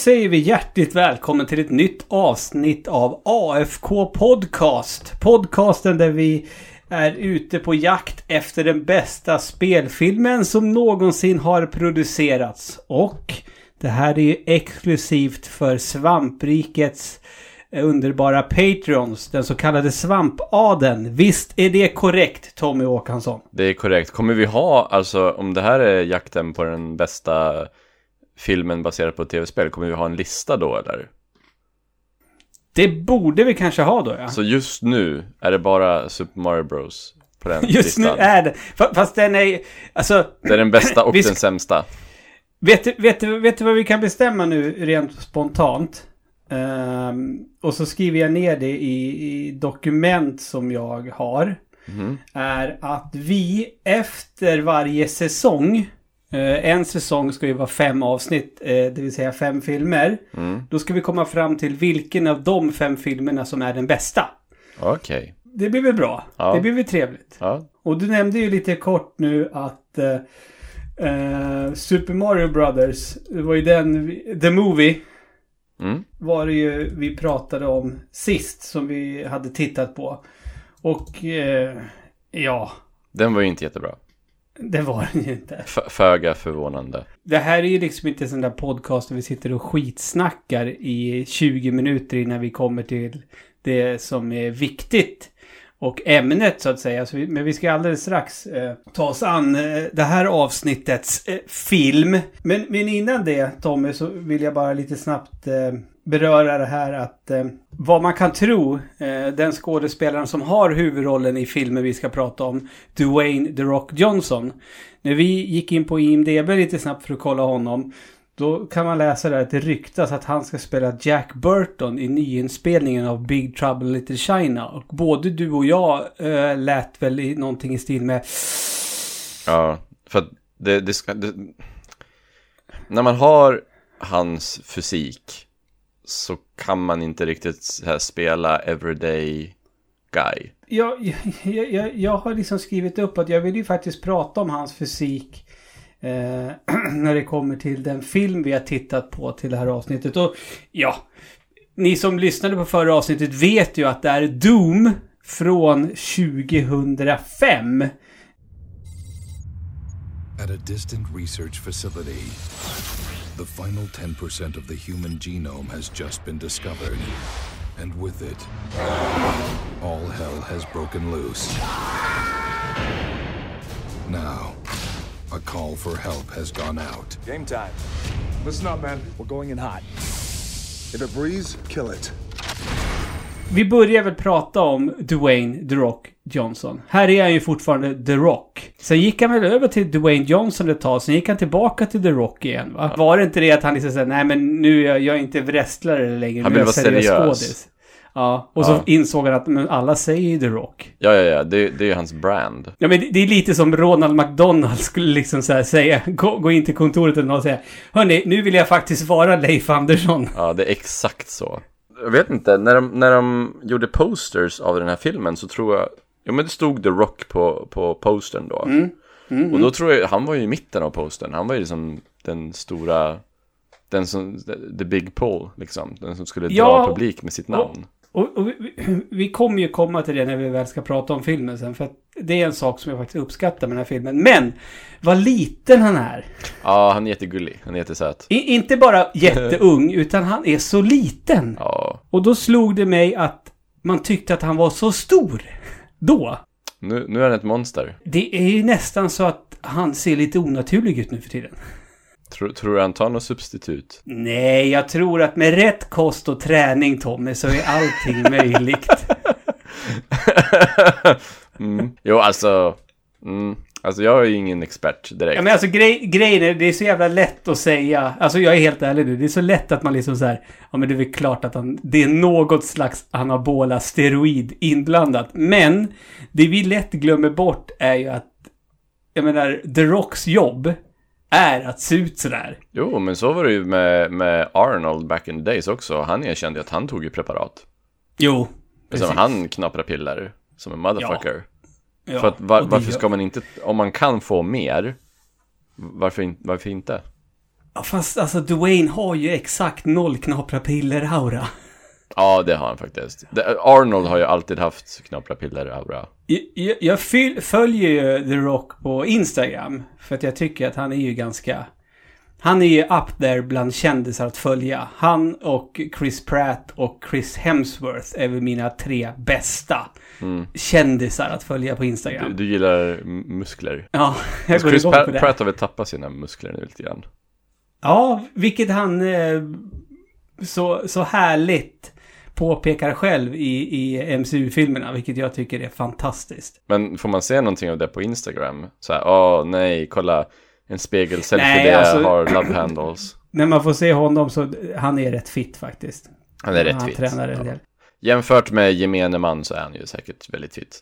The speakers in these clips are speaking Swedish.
Då säger vi hjärtligt välkommen till ett nytt avsnitt av AFK Podcast. Podcasten där vi är ute på jakt efter den bästa spelfilmen som någonsin har producerats. Och det här är ju exklusivt för svamprikets eh, underbara Patreons, den så kallade svampaden. Visst är det korrekt, Tommy Åkansson? Det är korrekt. Kommer vi ha, alltså om det här är jakten på den bästa filmen baserad på tv-spel, kommer vi ha en lista då eller? Det borde vi kanske ha då ja. Så just nu är det bara Super Mario Bros på den Just listan. nu är det. Fa- Fast den är... Alltså... Det är den bästa och den sämsta. Vet du, vet, vet du vad vi kan bestämma nu rent spontant? Ehm, och så skriver jag ner det i, i dokument som jag har. Mhm. Är att vi efter varje säsong. Eh, en säsong ska ju vara fem avsnitt, eh, det vill säga fem filmer. Mm. Då ska vi komma fram till vilken av de fem filmerna som är den bästa. Okej. Det blir väl bra? Ja. Det blir väl trevligt? Ja. Och du nämnde ju lite kort nu att eh, eh, Super Mario Brothers, det var ju den, The Movie, Mm. var det ju vi pratade om sist som vi hade tittat på. Och eh, ja, Den var ju inte jättebra. det var den ju inte. F- föga förvånande. Det här är ju liksom inte en sån där podcast där vi sitter och skitsnackar i 20 minuter innan vi kommer till det som är viktigt. Och ämnet så att säga. Så vi, men vi ska alldeles strax eh, ta oss an eh, det här avsnittets eh, film. Men, men innan det Tommy så vill jag bara lite snabbt eh, beröra det här att eh, vad man kan tro eh, den skådespelaren som har huvudrollen i filmen vi ska prata om, Dwayne The Rock Johnson. När vi gick in på IMDB lite snabbt för att kolla honom då kan man läsa där att det ryktas att han ska spela Jack Burton i nyinspelningen av Big Trouble Little China. Och både du och jag eh, lät väl i någonting i stil med Ja, för att det, det ska... Det, när man har hans fysik så kan man inte riktigt här spela everyday guy. jag, jag, jag, jag har liksom skrivit upp att jag vill ju faktiskt prata om hans fysik. Eh, när det kommer till den film vi har tittat på till det här avsnittet. Och ja, ni som lyssnade på förra avsnittet vet ju att det är Doom från 2005. At a distant research facility, the final 10% of the human genome has just been discovered. And with it, all hell has broken loose. Now, a call for help has gone out. Game time. Listen up, man. We're going in hot. If it breathes, kill it. Vi börjar väl prata om Dwayne The Rock Johnson. Här är han ju fortfarande The Rock. Sen gick han väl över till Dwayne Johnson ett tag, sen gick han tillbaka till The Rock igen va? Var det inte det att han liksom sa nej men nu är jag, jag är inte wrestlare längre, Han nu är jag seriös skådis. Ja, och så Ja. insåg han att men alla säger ju The Rock. Ja, ja, ja, det, det är hans brand. Ja men det, det är lite som Ronald McDonald skulle liksom så säga, gå, gå in till kontoret och säga Hörni, nu vill jag faktiskt vara Leif Andersson. Ja, det är exakt så. Jag vet inte, när de, när de gjorde posters av den här filmen så tror jag... Ja, men det stod The Rock på, på postern då. och då tror jag, han var ju i mitten av postern. Han var ju liksom den stora... Den som, the big pull, liksom. Den som skulle Ja, dra publik med sitt namn. Och, och vi, vi- kommer ju komma till det när vi väl ska prata om filmen sen. För det är en sak som jag faktiskt uppskattar med den här filmen. Men, vad liten han är. Ja, han är jättegullig. Han är jättesöt. I, inte bara jätteung, utan han är så liten. Ja, Och då slog det mig att man tyckte att han var så stor. Då. nu, nu är han ett monster. Det är ju nästan så att han ser lite onaturlig ut nu för tiden. Tror, tror du han tar något substitut? Nej, jag tror att med rätt kost och träning, Tommy, så är allting möjligt. mm. Jo, alltså... Mm. Alltså, jag är ju ingen expert direkt. Ja, men alltså grej, grejen är, det är så jävla lätt att säga. Alltså jag är helt ärlig nu. Det är så lätt att man liksom så här. Ja men det är väl klart att han, det är något slags anabola steroid inblandat. Men det vi lätt glömmer bort är ju att, jag menar, The Rocks jobb är att se ut sådär. Jo, men så var det ju med, med Arnold back in the days också. Han erkände ju att han tog ju preparat. Jo. Liksom, han knapprar piller som en motherfucker. Ja, För att var, varför ska man inte, om man kan få mer, varför, in, varför inte? Ja, Fast alltså Dwayne har ju exakt noll knapra piller-aura. Ja, det har han faktiskt. Arnold har ju alltid haft knapra piller-aura. Jag, jag, följer ju The Rock på Instagram. För att jag tycker att han är ju ganska... Han är ju up there bland kändisar att följa. Han och Chris Pratt och Chris Hemsworth är väl mina tre bästa kändisar att följa på Instagram. Du, du gillar muskler. Ja, jag går Chris igång på det. Pratt har väl tappat sina muskler nu lite grann. Ja, vilket han eh, så, så härligt påpekar själv i, i MCU-filmerna, vilket jag tycker är fantastiskt. Men får man se någonting av det på Instagram? Så här, åh nej, kolla. En spegelselfie det alltså- har love handles. När man får se honom så, han är rätt fit faktiskt. Han är rätt han fit. tränar en Ja. del. Jämfört med gemene man så är han ju säkert väldigt fit.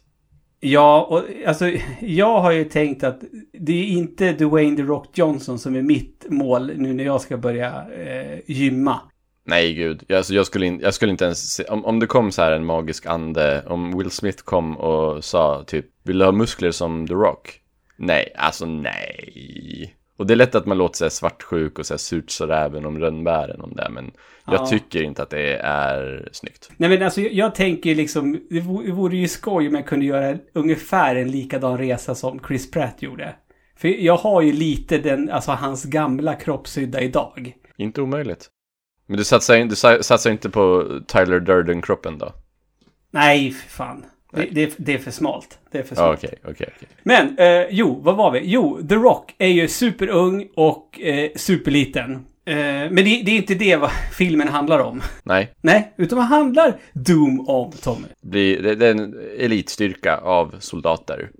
Ja, och alltså jag har ju tänkt att det är inte Dwayne The Rock Johnson som är mitt mål nu när jag ska börja eh, gymma. Nej, gud. Jag, alltså, jag, skulle in, jag skulle inte ens se, om, om det kom så här en magisk ande, om Will Smith kom och sa typ, vill du ha muskler som The Rock? Nej, alltså nej. Och det är lätt att man låter sig svartsjuk och så här surt så räven om rönnbären om det, men jag Ja. tycker inte att det är snyggt. Nej men alltså jag, jag tänker liksom, det vore ju skoj om jag kunde göra ungefär en likadan resa som Chris Pratt gjorde. För jag har ju lite den, alltså hans gamla kroppshydda idag. Inte omöjligt. Men du satsar, du sa- satsar inte på Tyler Durden-kroppen då? Nej, för fan. Det, det, det är för smalt. Det är för smalt. okej, okej, okej. Men, eh, jo, vad var vi? Jo, The Rock är ju superung och eh, superliten. Eh, men det, det är inte det vad filmen handlar om. Nej, Nej, utan vad handlar Doom om, Tommy? det, det är en elitstyrka av soldater.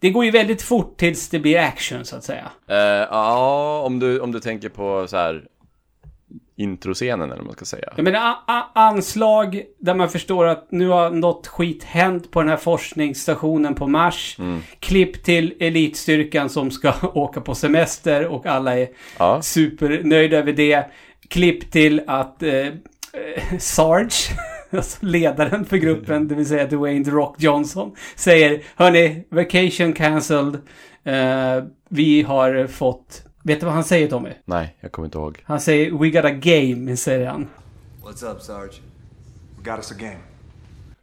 Det går ju väldigt fort tills det blir action, så att säga. Eh, ja, om du, om du tänker på så här introscenen eller vad man ska säga. Jag menar, anslag där man förstår att nu har något skit hänt på den här forskningsstationen på Mars. Klipp till elitstyrkan som ska åka på semester och alla är Ja. supernöjda över det. Klipp till att eh, eh, Sarge, alltså ledaren för gruppen, det vill säga Dwayne The Rock Johnson, säger Hörni, vacation cancelled. Eh, vi har fått... Vet du vad han säger Tommy? Nej, jag kommer inte ihåg. Han säger We got a game, säger han. What's up, Sarge? We got us a game.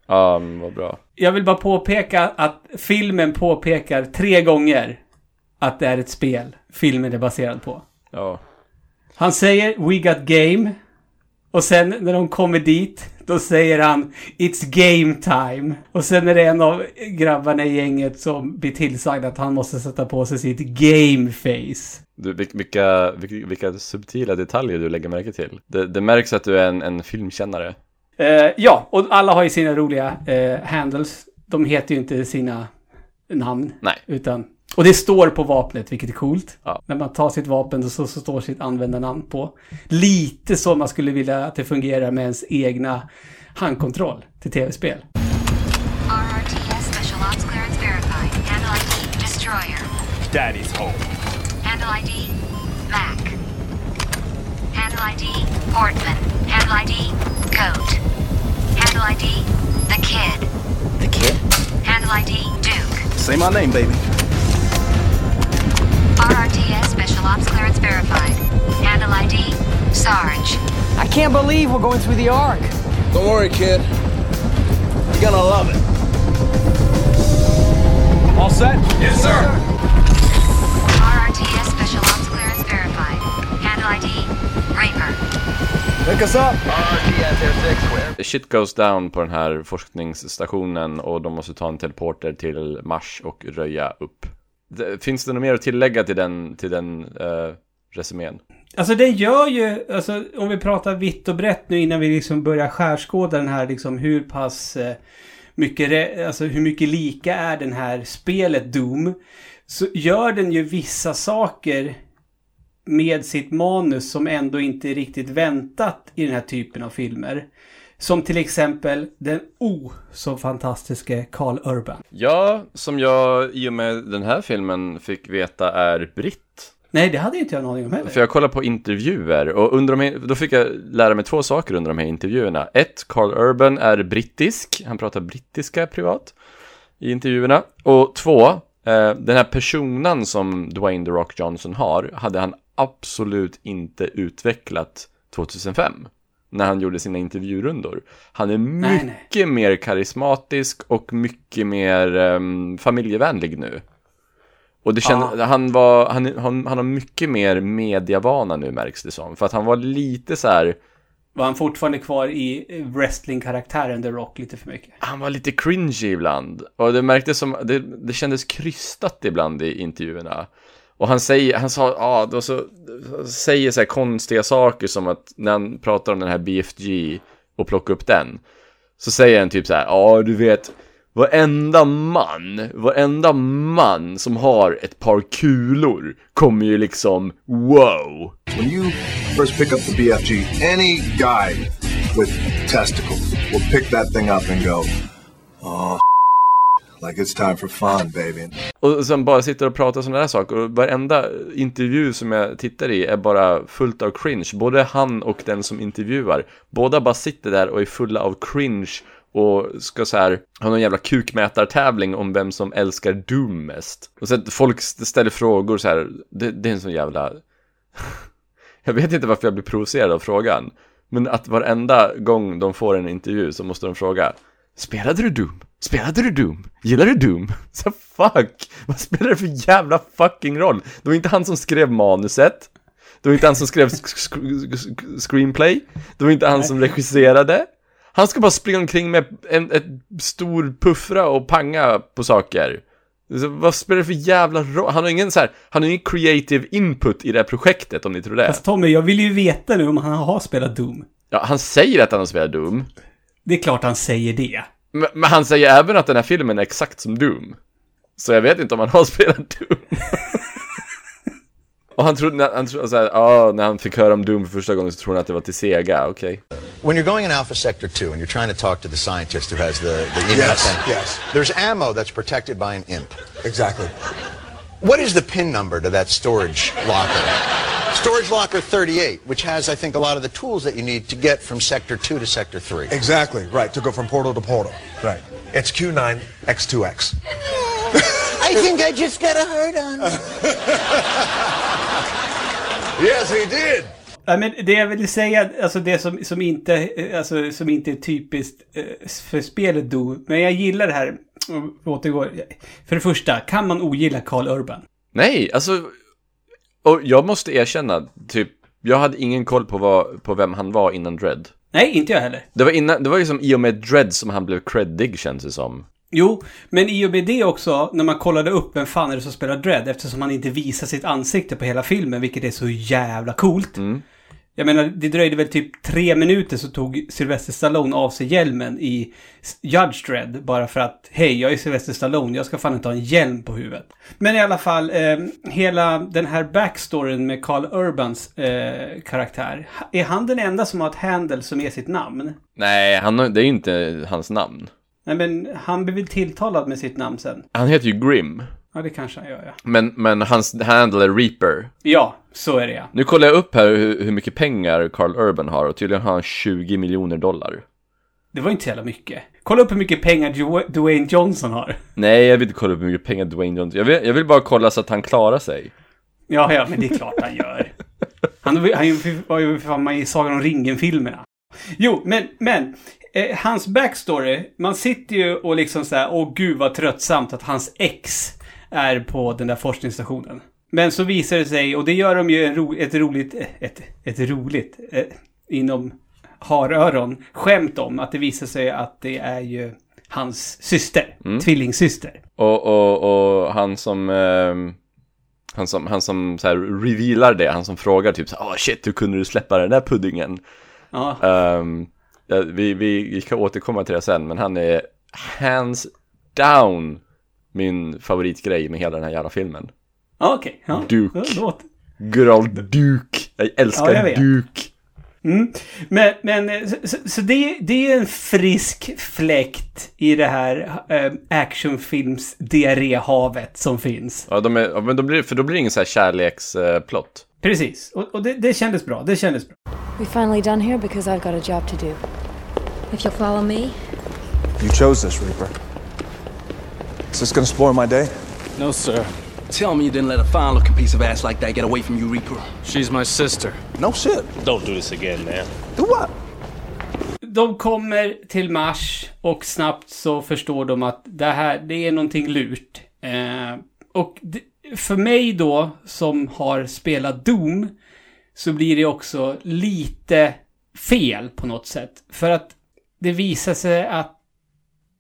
Ja, men vad bra. Jag vill bara påpeka att filmen påpekar tre gånger att det är ett spel filmen är baserad på. Ja. Han säger We got game. Och sen när de kommer dit, då säger han It's game time. Och sen är det en av grabbarna i gänget som blir tillsagd att han måste sätta på sig sitt game face. Du, vil- vilka, vilka, vilka subtila detaljer du lägger märke till. Det, det märks att du är en, en filmkännare. Eh, ja, och alla har ju sina roliga eh, handles. De heter ju inte sina namn. Nej. Utan, och det står på vapnet, vilket är coolt. Ja. När man tar sitt vapen så, så står sitt användarnamn på. Lite så man skulle vilja att det fungerar med ens egna handkontroll till tv-spel. RRTS Special Ops Clearance Verified. Handle ID, Destroyer. Daddy's home. Handle ID, Mac. Handle ID, Portman. Handle ID, Goat. Handle ID, The Kid. The kid? Handle ID, Duke. Say my name, baby. RRTS Special Ops Clearance Verified. Handle ID, Sarge. I can't believe we're going through the arc. Don't worry, kid. You're gonna love it. All set? Yes, sir. RRTS Special Ops Clearance Verified. Handle ID, Reaper. Pick us up. RRTS The Shit goes down på den här forskningsstationen och de måste ta en teleporter till Mars och röja upp. Finns det något mer att tillägga till den, till den uh, resumén? Alltså den gör ju, alltså om vi pratar vitt och brett nu innan vi liksom börjar skärskåda den här liksom hur pass eh, mycket, re- alltså hur mycket lika är den här spelet Doom. Så gör den ju vissa saker med sitt manus som ändå inte är riktigt väntat i den här typen av filmer. Som till exempel den o så fantastiska Carl Urban. Ja, som jag i och med den här filmen fick veta är britt. Nej, det hade inte jag en aning om heller. För jag kollade på intervjuer och under de då fick jag lära mig två saker under de här intervjuerna. Ett, Carl Urban är brittisk, han pratar brittiska privat i intervjuerna. Och två, eh, den här personen som Dwayne The Rock Johnson har, hade han absolut inte utvecklat 2005. När han gjorde sina intervjurundor. Han är Nej, mycket mer karismatisk och mycket mer um, familjevänlig nu. Och det känns, han, var, han, han, han har mycket mer mediavana nu märks det som. För att han var lite så här, Var han fortfarande kvar i wrestling-karaktären The Rock lite för mycket? han var lite cringy ibland. Och det märktes som, det, det kändes krystat ibland i intervjuerna. Och han säger, han sa, ja, då så, säger så här konstiga saker som att när han pratar om den här BFG och plockar upp den. Så säger han typ så här, ja du vet, varenda man, varenda man som har ett par kulor kommer ju liksom, wow. When you first pick up the BFG, any guy with testicles will pick that thing up and go, oh, like it's time for fun, baby. Och sen bara sitter och pratar sådana där saker och varenda intervju som jag tittar i är bara fullt av cringe. Både han och den som intervjuar. Båda bara sitter där och är fulla av cringe och ska så här ha någon jävla kukmätartävling om vem som älskar Doom mest. Och så att folk ställer frågor så här, det, det är en sån jävla... jag vet inte varför jag blir provocerad av frågan. Men att varenda gång de får en intervju så måste de fråga Spelade du Doom? Spelade du Doom? Gillar du Doom? Så fuck! Vad spelar det för jävla fucking roll? Det var inte han som skrev manuset. Det var inte han som skrev sk screenplay. Det var inte han som regisserade. Han ska bara springa omkring med en ett stor puffra och panga på saker. Så vad spelar det för jävla roll? Han har ingen så här, han har ingen creative input i det här projektet om ni tror det. Fast Tommy, jag vill ju veta nu om han har spelat Doom. Ja, han säger att han har spelat Doom. Det är klart han säger det. Men, men han säger även att den här filmen är exakt som Doom. Så jag vet inte om han har spelat Doom. Och han trodde, han trodde såhär, ja, när han fick höra om Doom för första gången så trodde han att det var till Sega, okej. When you're going in Alpha Sector 2 and you're trying to talk to the scientist who has the, the email Yes, thing, yes. there's ammo that's protected by an imp. Exactly. What is the pin number to that storage locker? Storage locker 38, which has, I think, a lot of the tools that you need to get from Sector 2 to Sector 3. Exactly, right, to go from portal to portal. Right. It's Q9 X2X. I think I just got a hurt on. Yes, he did! Ja, men det jag vill säga, alltså det som, som, inte, alltså, som inte är typiskt eh, för spelet Doom. Men jag gillar det här. Och återgår. För det första, kan man ogilla Carl Urban? Nej, alltså, och jag måste erkänna, typ, jag hade ingen koll på, vad, på vem han var innan Dread. Nej, inte jag heller. Det var, innan, det var ju som i och med Dread som han blev creddig känns det som. Jo, men i och med det också, när man kollade upp vem fan är det som spelar Dread, eftersom han inte visar sitt ansikte på hela filmen, vilket är så jävla coolt. Jag menar, det dröjde väl typ tre minuter så tog Sylvester Stallone av sig hjälmen i Judge Dredd. Bara för att, hej, jag är Sylvester Stallone, jag ska fan inte ha en hjälm på huvudet. Men i alla fall, eh, hela den här backstoryn med Carl Urbans eh, karaktär. Är han den enda som har ett handle som är sitt namn? Nej, han, har- det är ju inte hans namn. Nej, men han blir väl tilltalad med sitt namn sen? Han heter ju Grim. Ja, det kanske han gör, ja. Men, men hans handle är Reaper. Ja, så är det ja. Nu kollar jag upp här hur, hur mycket pengar Carl Urban har och tydligen har han 20 miljoner dollar. Det var inte så jävla mycket. Kolla upp hur mycket pengar Dwayne Johnson har. Nej, jag vill inte kolla upp hur mycket pengar Dwayne Johnson... Jag vill, jag vill bara kolla så att han klarar sig. Ja, ja, men det är klart han gör. Han, han var ju för fan med i Sagan om ringen-filmerna. Jo, men, men. Eh, hans backstory. Man sitter ju och liksom så här, åh gud vad tröttsamt att hans ex är på den där forskningsstationen. Men så visar det sig, och det gör de ju ro, ett roligt, ett, ett roligt, eh, inom haröron, skämt om att det visar sig att det är ju hans syster, tvillingsyster. Och, och, och han som... ehm, han som, han som så här revealar det, han som frågar typ så här, oh shit, hur kunde du släppa den där puddingen? Ja, Ehm, ja, vi, vi, vi kan återkomma till det sen, men han är hands down min favoritgrej med hela den här jävla filmen. ja okej. Ja, Duke. Ja, låt. Good old Duke. Jag älskar Ja, jag. Duke. Men, men eh, så, så, det, det är en frisk fläkt i det här eh, actionfilms diarréhavet som finns. Ja, de är, men då blir, för då blir det ingen så här kärleksplott. Precis. Och, och det, det kändes bra. Det kändes bra. We finally done here because I've got a job to do. If you'll follow me, You chose this, Reaper. Is this gonna spoil my day? No, sir. Tell me you didn't let a fine-looking piece of ass like that get away from you, Reaper. She's my sister. No shit. Don't do this again, man. Do what? De kommer till Mars och snabbt så förstår de att det här, det är någonting lurt. Eh, och det, för mig då, som har spelat Doom, så blir det också lite fel på något sätt. För att det visar sig att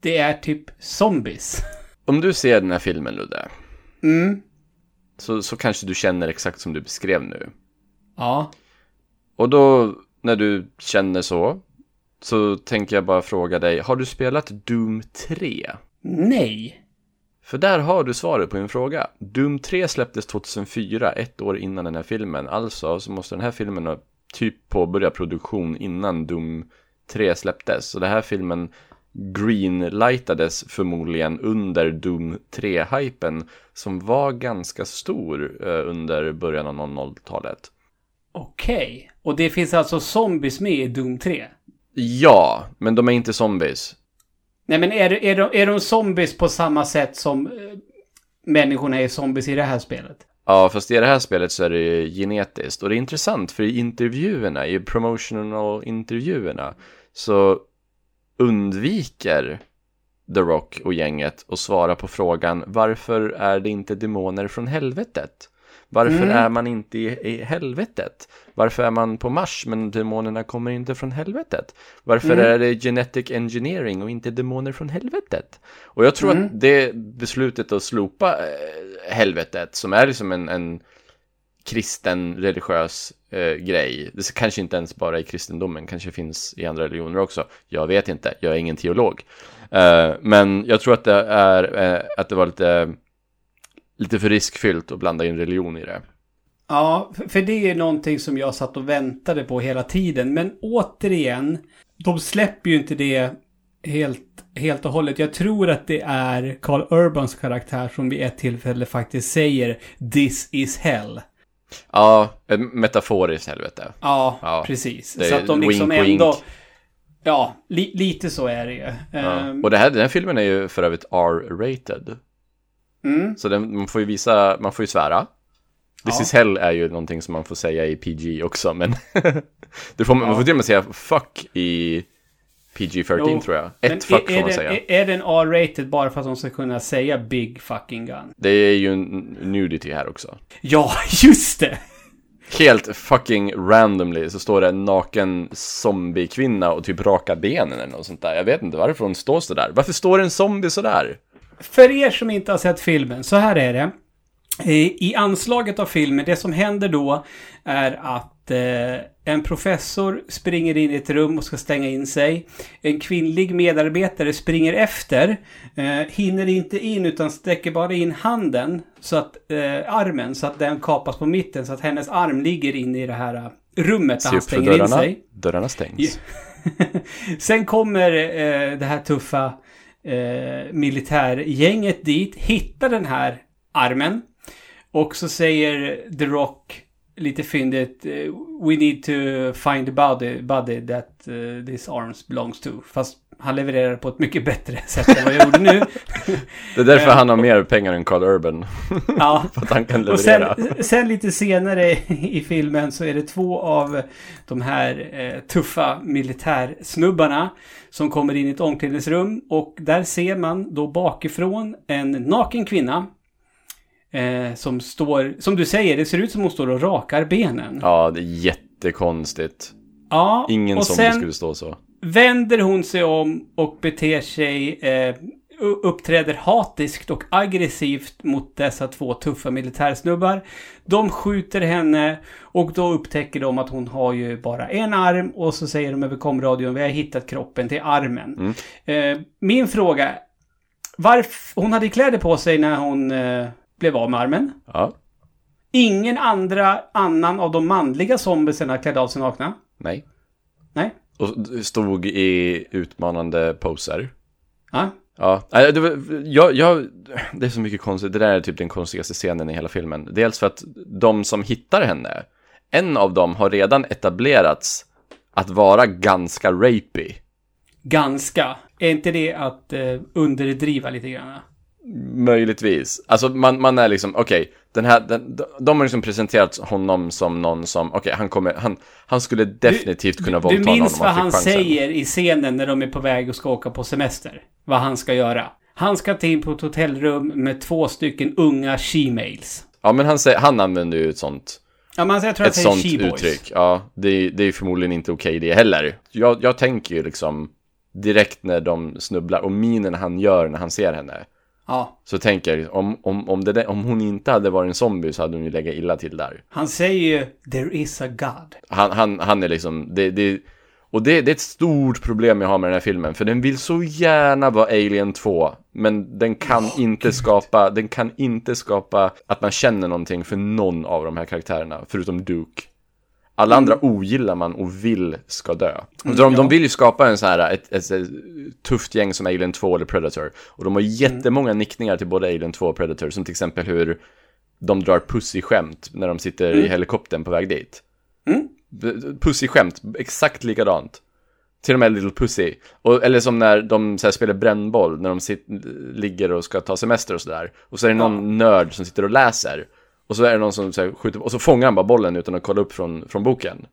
det är typ zombies. Om du ser den här filmen, Ludde, Mm. så, så kanske du känner exakt som du beskrev nu. Ja. Och då, när du känner så, så tänker jag bara fråga dig, har du spelat Doom 3? Nej. För där har du svaret på en fråga. Doom 3 släpptes 2004, ett år innan den här filmen. Alltså så måste den här filmen ha typ påbörjat produktion innan Doom 3 släpptes. Så den här filmen greenlightades förmodligen under Doom 3-hypen som var ganska stor eh, under början av 00-talet. Okej. Och det finns alltså zombies med i Doom 3? Ja, men de är inte zombies. Nej men är, är, de, är de zombies på samma sätt som eh, människorna är zombies i det här spelet? Ja, fast i det här spelet så är det genetiskt. Och det är intressant för i intervjuerna, i promotional intervjuerna, så undviker The Rock och gänget att svara på frågan varför är det inte demoner från helvetet? Varför Mm. är man inte i, i helvetet? Varför är man på Mars men demonerna kommer inte från helvetet? Varför Mm. är det genetic engineering och inte demoner från helvetet? Och jag tror Mm. att det beslutet att slopa eh, helvetet, som är liksom en, en kristen religiös eh, grej. Det kanske inte ens bara i kristendomen, kanske finns i andra religioner också. Jag vet inte, jag är ingen teolog. Eh, men jag tror att det är eh, att det var lite, lite för riskfyllt att blanda in religion i det. Ja, för- det är någonting som jag satt och väntade på hela tiden. Men återigen, de släpper ju inte det helt, helt och hållet. Jag tror att det är Carl Urbans karaktär som vid ett tillfälle faktiskt säger This is hell. Ja, ett metaforiskt helvete. Ja, Ja, precis. Så att de liksom wink, wink. ändå... Ja, li, lite så är det ju. Ja. Ehm, Och det här, den här filmen är ju för övrigt R-rated. Mm. Så den, man får ju visa, man får ju svära. This Ja. is hell är ju någonting som man får säga i PG också, men det får, man får till och med säga fuck i PG-13 Jo, tror jag. Ett fuck är, får man säga. Är, är den R-rated bara för att de ska kunna säga big fucking gun? Det är ju en nudity här också. Ja, just det! Helt fucking randomly så står det en naken zombiekvinna och typ rakar benen eller något sånt där. Jag vet inte varför hon står sådär. Varför står en zombie sådär? För er som inte har sett filmen, så här är det. I anslaget av filmen, det som händer då är att eh, en professor springer in i ett rum och ska stänga in sig. En kvinnlig medarbetare springer efter, eh, hinner inte in utan sträcker bara in handen, så att eh, armen, så att den kapas på mitten, så att hennes arm ligger inne i det här eh, rummet där han stänger in dörrarna. sig. Dörrarna stängs. Sen kommer eh, det här tuffa eh, militärgänget dit, hittar den här armen. Och så säger The Rock lite fyndigt eh, We need to find the body, body that eh, this arms belongs to. Fast han levererar på ett mycket bättre sätt än vad jag gjorde nu. Det är därför Eh, han har mer pengar än Carl Urban. Ja. för att han kan Och leverera. sen, sen lite senare i filmen så är det två av de här eh, tuffa militärsnubbarna som kommer in i ett omklädningsrum och där ser man då bakifrån en naken kvinna eh, som står, som du säger, det ser ut som hon står och rakar benen. Ja, det är jättekonstigt. Ja, Ingen och som sen- skulle stå så. vänder hon sig om och beter sig, eh, uppträder hatiskt och aggressivt mot dessa två tuffa militärsnubbar. De skjuter henne och då upptäcker de att hon har ju bara en arm och så säger de över komradion vi har hittat kroppen till armen. Mm. Eh, min fråga, varför, hon hade kläder på sig när hon eh, blev av med armen. Ja, Ingen andra annan av de manliga zombiesarna klädde av sig nakna. nej. Nej. Och stod i utmanande poser. Ja. Ja, det, var, jag, jag, det är så mycket konstigt. Det där är typ den konstigaste scenen i hela filmen. Dels för att de som hittar henne, en av dem har redan etablerats att vara ganska rapey. Ganska. Är inte det att eh, underdriva lite grann? Möjligtvis. Alltså man, man är liksom, okej, den här, den, de har liksom presenterat honom som någon som, okej, han kommer, han, han skulle definitivt kunna Du våldta någon minns om vad han han säger i scenen när de är på väg och ska åka på semester? Vad han ska göra. Han ska ta in på ett hotellrum med två stycken unga she-mails. Ja, men han, säger, han använder ju ett sånt, Ja, men jag tror ett att det är sånt uttryck. Ja, det, det är förmodligen inte okej det heller. Jag, jag tänker ju liksom direkt när de snubblar och minen han gör när han ser henne. Ja. Så tänker jag, om, om, om, där- om hon inte hade varit en zombie så hade hon ju legat illa till där. Han säger ju “There is a God”. Han, han, han är liksom, det, det, och det, det är ett stort problem jag har med den här filmen, för den vill så gärna vara Alien 2, men den kan inte skapa, den kan inte skapa att man känner någonting för någon av de här karaktärerna, förutom Duke. Alla andra ogillar man och vill ska dö. Mm, de, de ja. vill ju skapa en så här, ett, ett, ett tufft gäng som Alien 2 eller Predator. Och de har jättemånga nickningar till både Alien 2 och Predator, som till exempel hur de drar pussy-skämt när de sitter i Mm. helikoptern på väg dit. Pussy-skämt, exakt likadant. Till och med Little Pussy. Och, eller som när de så här, spelar brännboll, när de sit, ligger och ska ta semester och sådär. Och så är det någon nörd som sitter och läser. Och så är det någon som så här, skjuter, och så fångar han bara bollen utan att kolla upp från, från boken.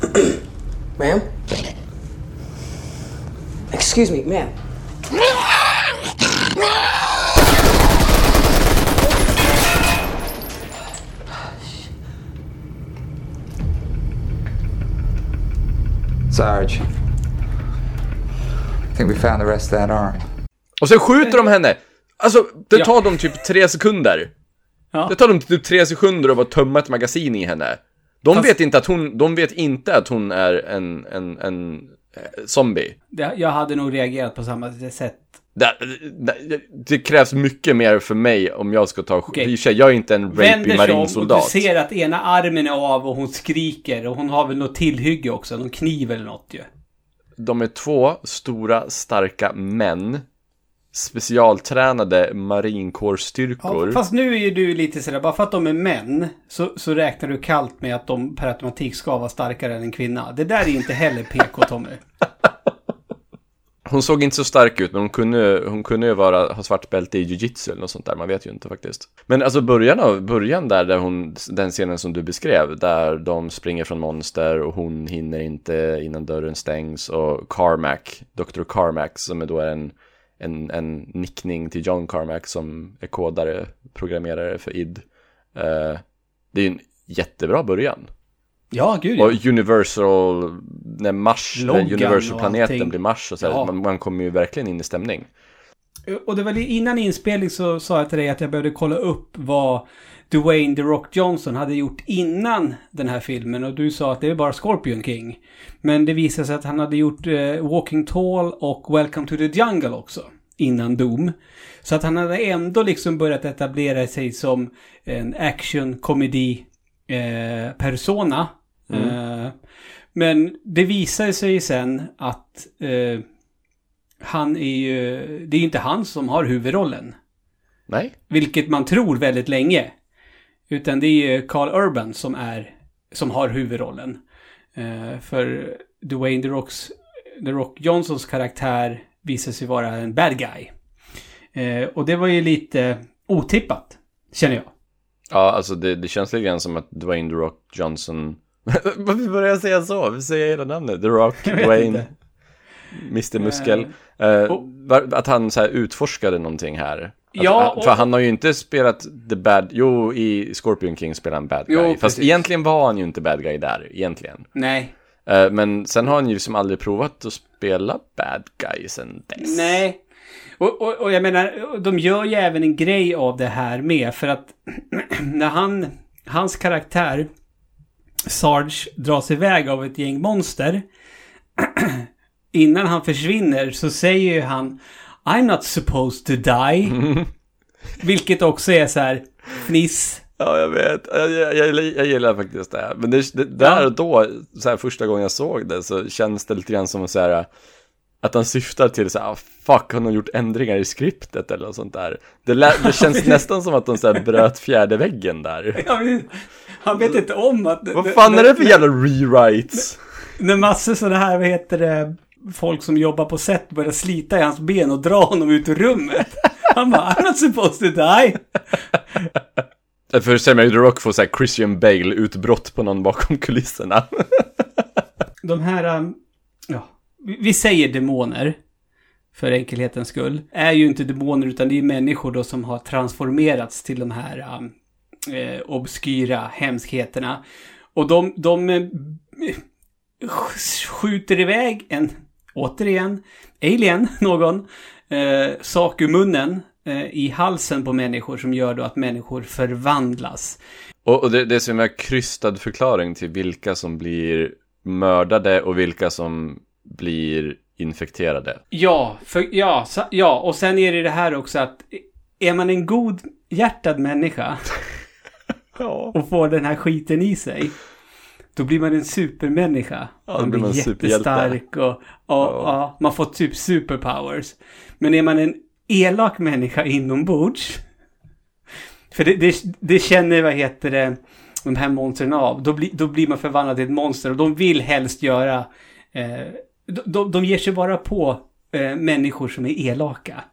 Ma'am? Excuse me, ma'am. Sarge. I think we found the rest of that arm. Och sen skjuter de henne! Alltså, det Ja. tar dem typ tre sekunder. Ja. Det tar dem typ tre sekunder att bara tömma ett magasin i henne. De Fast- vet inte att hon, de vet inte att hon är en, en, en eh, zombie. Det, jag hade nog reagerat på samma sätt. Det, det, det krävs mycket mer för mig om jag ska ta... Okej. I jag är inte en rapey Vänder sig om och marinsoldat. du ser att ena armen är av och hon skriker. Och hon har väl något tillhygge också. Någon kniv eller något ju. De är två stora, starka män. Specialtränade marinkårsstyrkor. Ja, fast nu är ju du lite sådär, bara för att de är män så, så räknar du kallt med att de per automatik ska vara starkare än en kvinna. Det där är inte heller PK, Tommy. Hon såg inte så stark ut, men hon kunde, hon kunde ju vara, ha svart bälte i jujitsu eller något sånt där, man vet ju inte faktiskt. Men alltså början av, början där, där hon, den scenen som du beskrev, där de springer från monster och hon hinner inte innan dörren stängs och Carmack, Dr. Carmack, som är då en, en, en nickning till John Carmack som är kodare, programmerare för id. Eh, det är en jättebra början. Ja, gud ja. Och Universal, när Mars, Loggan Universal-planeten blir Mars och så här, Ja. man, man kommer ju verkligen in i stämning. Och det var innan inspelning så sa jag till dig att jag behövde kolla upp vad Dwayne The Rock Johnson hade gjort innan den här filmen. Och du sa att det är bara Scorpion King. Men det visade sig att han hade gjort eh, Walking Tall och Welcome to the Jungle också. Innan Doom. Så att han hade ändå liksom börjat etablera sig som en action comedy eh, persona. Eh, men det visade sig sen att eh, han är ju... Det är ju inte han som har huvudrollen. Nej. Vilket man tror väldigt länge. Utan det är ju Carl Urban som är... Som har huvudrollen. Eh, för Dwayne The, Rocks, The Rock Johnsons karaktär visar sig vara en bad guy. Eh, och det var ju lite otippat, känner jag. Ja, alltså det, det känns lite grann som att Dwayne The Rock Johnson... Varför börjar jag säga så? Varför säger hela namnet? The Rock, Dwayne, inte. Mr Muskel. Eh, var- att han så här utforskade någonting här. Att, Ja, han, för och- han har ju inte spelat the bad... Jo, i Scorpion King spelar han bad Jo, guy. Fast precis. egentligen var han ju inte bad guy där, egentligen. Nej. Eh, men sen har han ju som aldrig provat att spela bad guy sen dess. Nej. Och, och, och jag menar, de gör ju även en grej av det här med. För att när han, hans karaktär, Sarge, dras iväg av ett gäng monster. innan han försvinner så säger ju han I'm not supposed to die. Vilket också är så här fniss. Ja, jag vet. Jag, jag, jag, jag gillar faktiskt det. Men det, det, där och då, så här, första gången jag såg det, så känns det lite grann som så här, att han syftar till så här, ah, fuck, har gjort ändringar i skriptet eller något sånt där. Det, det känns nästan som att de så här bröt fjärde väggen där. Vet- Han vet inte om att... Vad fan är det för jävla rewrites? När massor sådana här, vad heter det, folk som jobbar på set börjar slita i hans ben och dra honom ut ur rummet. Han bara, I'm not supposed to die. Föreställer mig The Rock får så Christian Bale-utbrott på någon bakom kulisserna. De här, um, ja, vi- vi säger demoner. För enkelhetens skull. Är ju inte demoner utan det är människor då som har transformerats till de här um, eh, obskyra hemskheterna. Och de, de eh, skjuter iväg en, återigen, alien, någon, eh, sak ur munnen eh, i halsen på människor som gör då att människor förvandlas. Och, och det, det är som en krystad förklaring till vilka som blir mördade och vilka som blir infekterade. Ja, för, ja, så, ja, och sen är det det här också att är man en god hjärtad människa och får den här skiten i sig, då blir man en supermänniska. Ja, man blir blir man superhjälte. jättestark och, och ja. man får typ superpowers. Men är man en elak människa inombords, för det, det, det känner, vad heter det, de här monstren av, då, blir då blir man förvandlad till ett monster och de vill helst göra, eh, de, de, de ger sig bara på eh, människor som är elaka.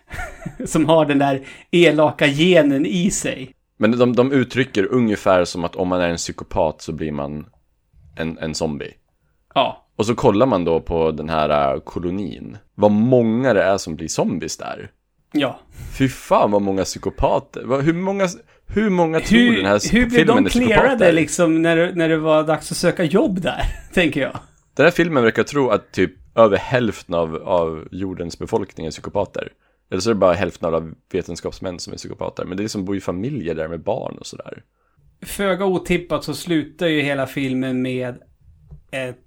som har den där elaka genen i sig. Men de, de uttrycker ungefär som att om man är en psykopat så blir man en, en zombie. Ja. Och så kollar man då på den här äh, kolonin. Vad många det är som blir zombies där. Ja. Fy fan vad många psykopater. Vad- Hur många, hur många tror Hur, den här hur blev filmen de är clearade psykopater? liksom när, det- när det var dags att söka jobb där, tänker jag. Den här filmen verkar tro att typ över hälften av, av jordens befolkning är psykopater. Eller så är det bara hälften av alla vetenskapsmän som är psykopater. Men det är som bor i familjer där med barn och sådär. Föga otippat så slutar ju hela filmen med ett,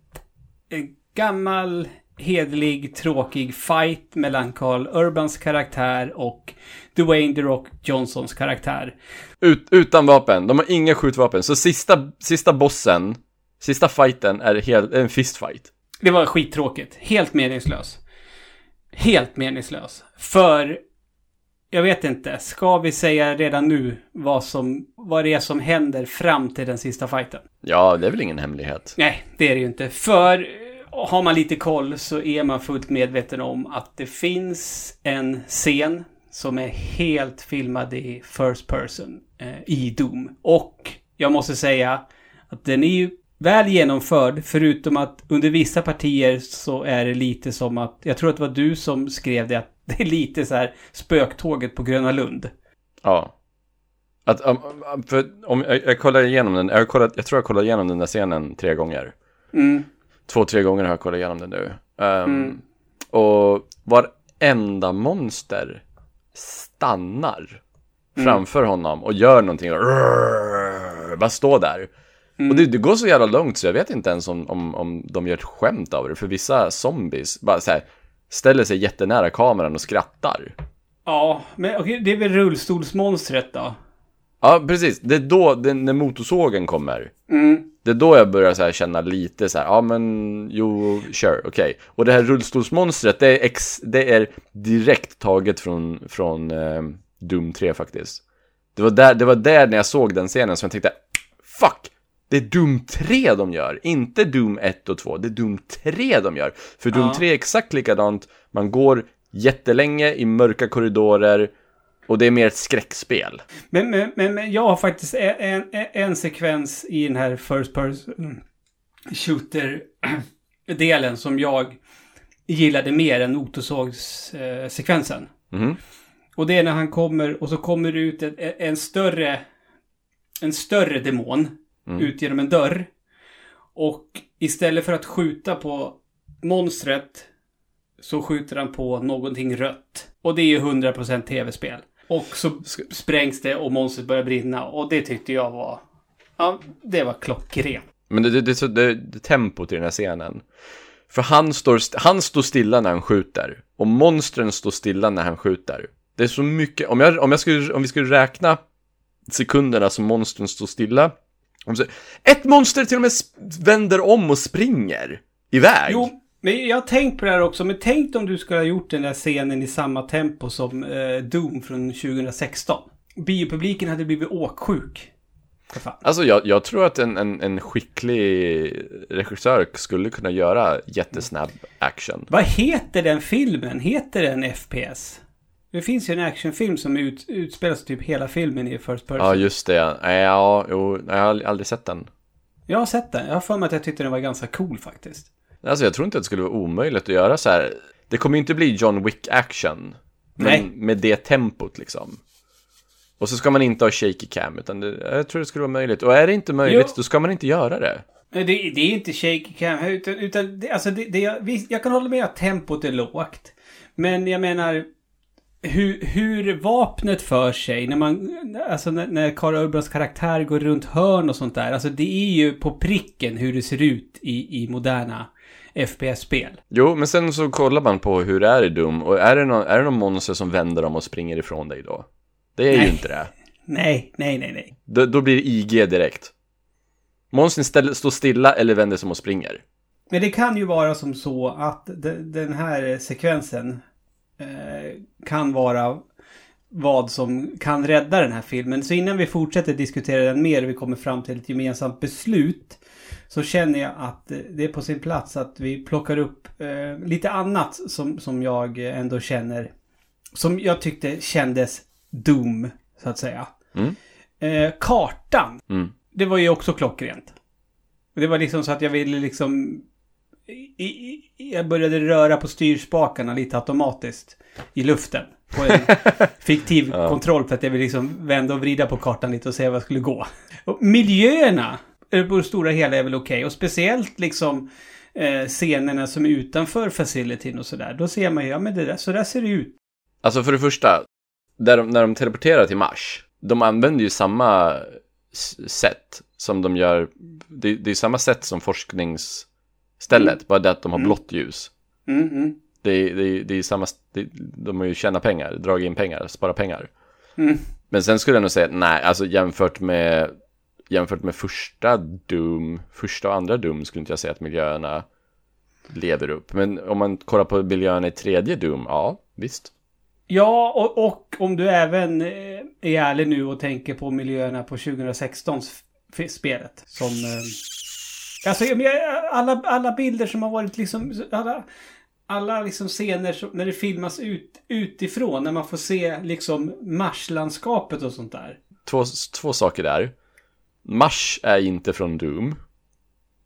en gammal, hedlig, tråkig fight mellan Carl Urbans karaktär och Dwayne The Rock Johnsons karaktär. Ut, utan vapen, de har inga skjutvapen. Så sista, sista bossen, sista fighten är helt, en fistfight. Det var skittråkigt. Helt meningslös. Helt meningslös. För, jag vet inte, ska vi säga redan nu vad, som, vad det är som händer fram till den sista fighten? Ja, det är väl ingen hemlighet. Nej, det är det ju inte. För har man lite koll så är man fullt medveten om att det finns en scen som är helt filmad i first person eh, i Doom. Och jag måste säga att den är ju väl genomförd, förutom att under vissa partier så är det lite som att, jag tror att det var du som skrev det, att det är lite så här spöktåget på Gröna Lund. Ja. Att, för om jag, jag kollar igenom den, jag, har kollat, jag tror jag kollar igenom den där scenen tre gånger. Mm. Två, tre gånger har jag kollat igenom den nu. Um, Mm. Och varenda monster stannar Mm. framför honom och gör någonting. Bara stå där. Mm. Och det, det går så jävla långt så jag vet inte ens om, om, om de gör ett skämt av det. För vissa zombies bara så här, ställer sig jättenära kameran och skrattar. Ja, men okej, det är väl rullstolsmonstret då? Ja, precis. Det är då, det, när motorsågen kommer. Mm. Det är då jag börjar så känna lite så här, ja men jo, sure, okej. Och det här rullstolsmonstret, det är, ex, det är direkt taget från, från eh, Doom 3 faktiskt. Det var, där, det var där när jag såg den scenen som jag tänkte, fuck! Det är Doom 3 de gör, inte Doom 1 och 2, det är Doom 3 de gör. För Doom Ja. 3 är exakt likadant, man går jättelänge i mörka korridorer och det är mer ett skräckspel. Men, men, men, men jag har faktiskt en, en, en sekvens i den här First Person Shooter-delen som jag gillade mer än motorsågssekvensen. Mhm. Och det är när han kommer och så kommer det ut en, en större en större demon Mm. ut genom en dörr. Och istället för att skjuta på monstret så skjuter han på någonting rött. Och det är ju 100% tv-spel. Och så sprängs det och monstret börjar brinna. Och det tyckte jag var... Ja, det var klockrent. Men det, det, det, det, det tempot i den här scenen. För han står, st- han står stilla när han skjuter. Och monstren står stilla när han skjuter. Det är så mycket, om, jag, om, jag skulle, om vi skulle räkna sekunderna som monstren står stilla. Ett monster till och med vänder om och springer iväg. Jo, men jag har tänkt på det här också. Men tänk om du skulle ha gjort den där scenen i samma tempo som eh, Doom från 2016. Biopubliken hade blivit åksjuk. Alltså jag, jag tror att en, en, en skicklig regissör skulle kunna göra jättesnabb action. Vad heter den filmen? Heter den FPS? Det finns ju en actionfilm som ut, utspelar sig typ hela filmen i first person. Ja, just det. Ja, jo, jag har aldrig sett den. Jag har sett den. Jag har för mig att jag tyckte den var ganska cool faktiskt. Alltså jag tror inte att det skulle vara omöjligt att göra så här. Det kommer ju inte bli John Wick action. Men Nej. med det tempot liksom. Och så ska man inte ha shaky cam, utan det, jag tror det skulle vara möjligt. Och är det inte möjligt, Jo. då ska man inte göra det. Nej, Det, det är inte shaky cam, utan, utan det, alltså det, det, jag, jag kan hålla med att tempot är lågt. Men jag menar, hur, hur vapnet för sig, när man, alltså när, när Karl Urbans karaktär går runt hörn och sånt där. Alltså det är ju på pricken hur det ser ut i, i moderna FPS-spel. Jo, men sen så kollar man på hur det är i Doom. Och är det någon, är det någon monster som vänder om och springer ifrån dig då? Det är Nej. ju inte det. Nej, nej, nej, nej. Då, då blir det IG direkt. Ställ, står stilla eller vänder sig om och springer. Men det kan ju vara som så att de, den här sekvensen kan vara vad som kan rädda den här filmen. Så innan vi fortsätter diskutera den mer och vi kommer fram till ett gemensamt beslut så känner jag att eh, det är på sin plats att vi plockar upp eh, lite annat som, som jag ändå känner som jag tyckte kändes Doom, så att säga. Mm. Eh, kartan. Mm. Det var ju också klockrent. Det var liksom så att jag ville liksom... I, i, jag började röra på styrspakarna lite automatiskt i luften. På en fiktiv kontroll för att jag ville liksom vända och vrida på kartan lite och se vad jag skulle gå. Och miljöerna på det stora hela är väl okej. Och speciellt liksom eh, scenerna som är utanför facilityn och sådär. Då ser man ju, ja men det där, så där ser det ut. Alltså för det första, där de, när de teleporterar till Mars, de använder ju samma sätt som de gör, det, det är samma sätt som forskningsstället, bara det att de har blått ljus. Mm, mm. Det, är- det, är- det är samma, det, de har ju tjäna pengar, dragit in pengar, spara pengar. Mm. Men sen skulle jag nog säga, att nej, alltså jämfört med, jämfört med första Doom, första och andra Doom skulle inte jag säga att miljöerna lever upp. Men om man kollar på miljöerna i tredje Doom, ja, visst. Ja, och, och om du även eh, är ärlig nu och tänker på miljöerna på 2016-spelet. Som... Alltså, alla, alla bilder som har varit liksom... Alla, alla liksom scener som, när det filmas ut, utifrån. När man får se liksom Marslandskapet och sånt där. två, två saker där. Mars är inte från Doom.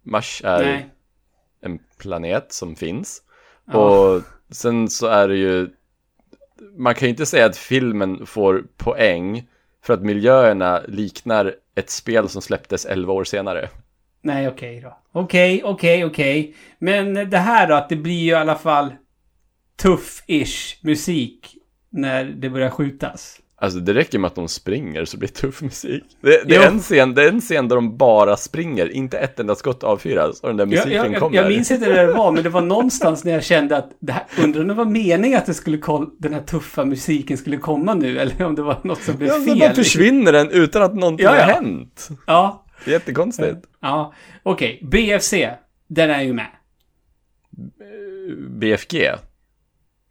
Mars är Nej. en planet som finns. Ja. Och sen så är det ju, man kan ju inte säga att filmen får poäng för att miljöerna liknar ett spel som släpptes 11 år senare. Nej, okej då. Okej, okej, okej. Men det här då, att det blir ju i alla fall tuff-ish musik när det börjar skjutas. Alltså det räcker med att de springer så blir det tuff musik. Det, det, är en scen, det är en scen där de bara springer, inte ett enda skott avfyras och den där musiken jag, jag, kommer. jag minns inte där det var, men det var någonstans när jag kände att det här, undrar om det var meningen att det skulle den här tuffa musiken skulle komma nu, eller om det var något som blev Ja, fel. bara försvinner den utan att någonting Ja, ja. har hänt. Ja, jättekonstigt. ja. Okej, BFC, den är ju med. BFG?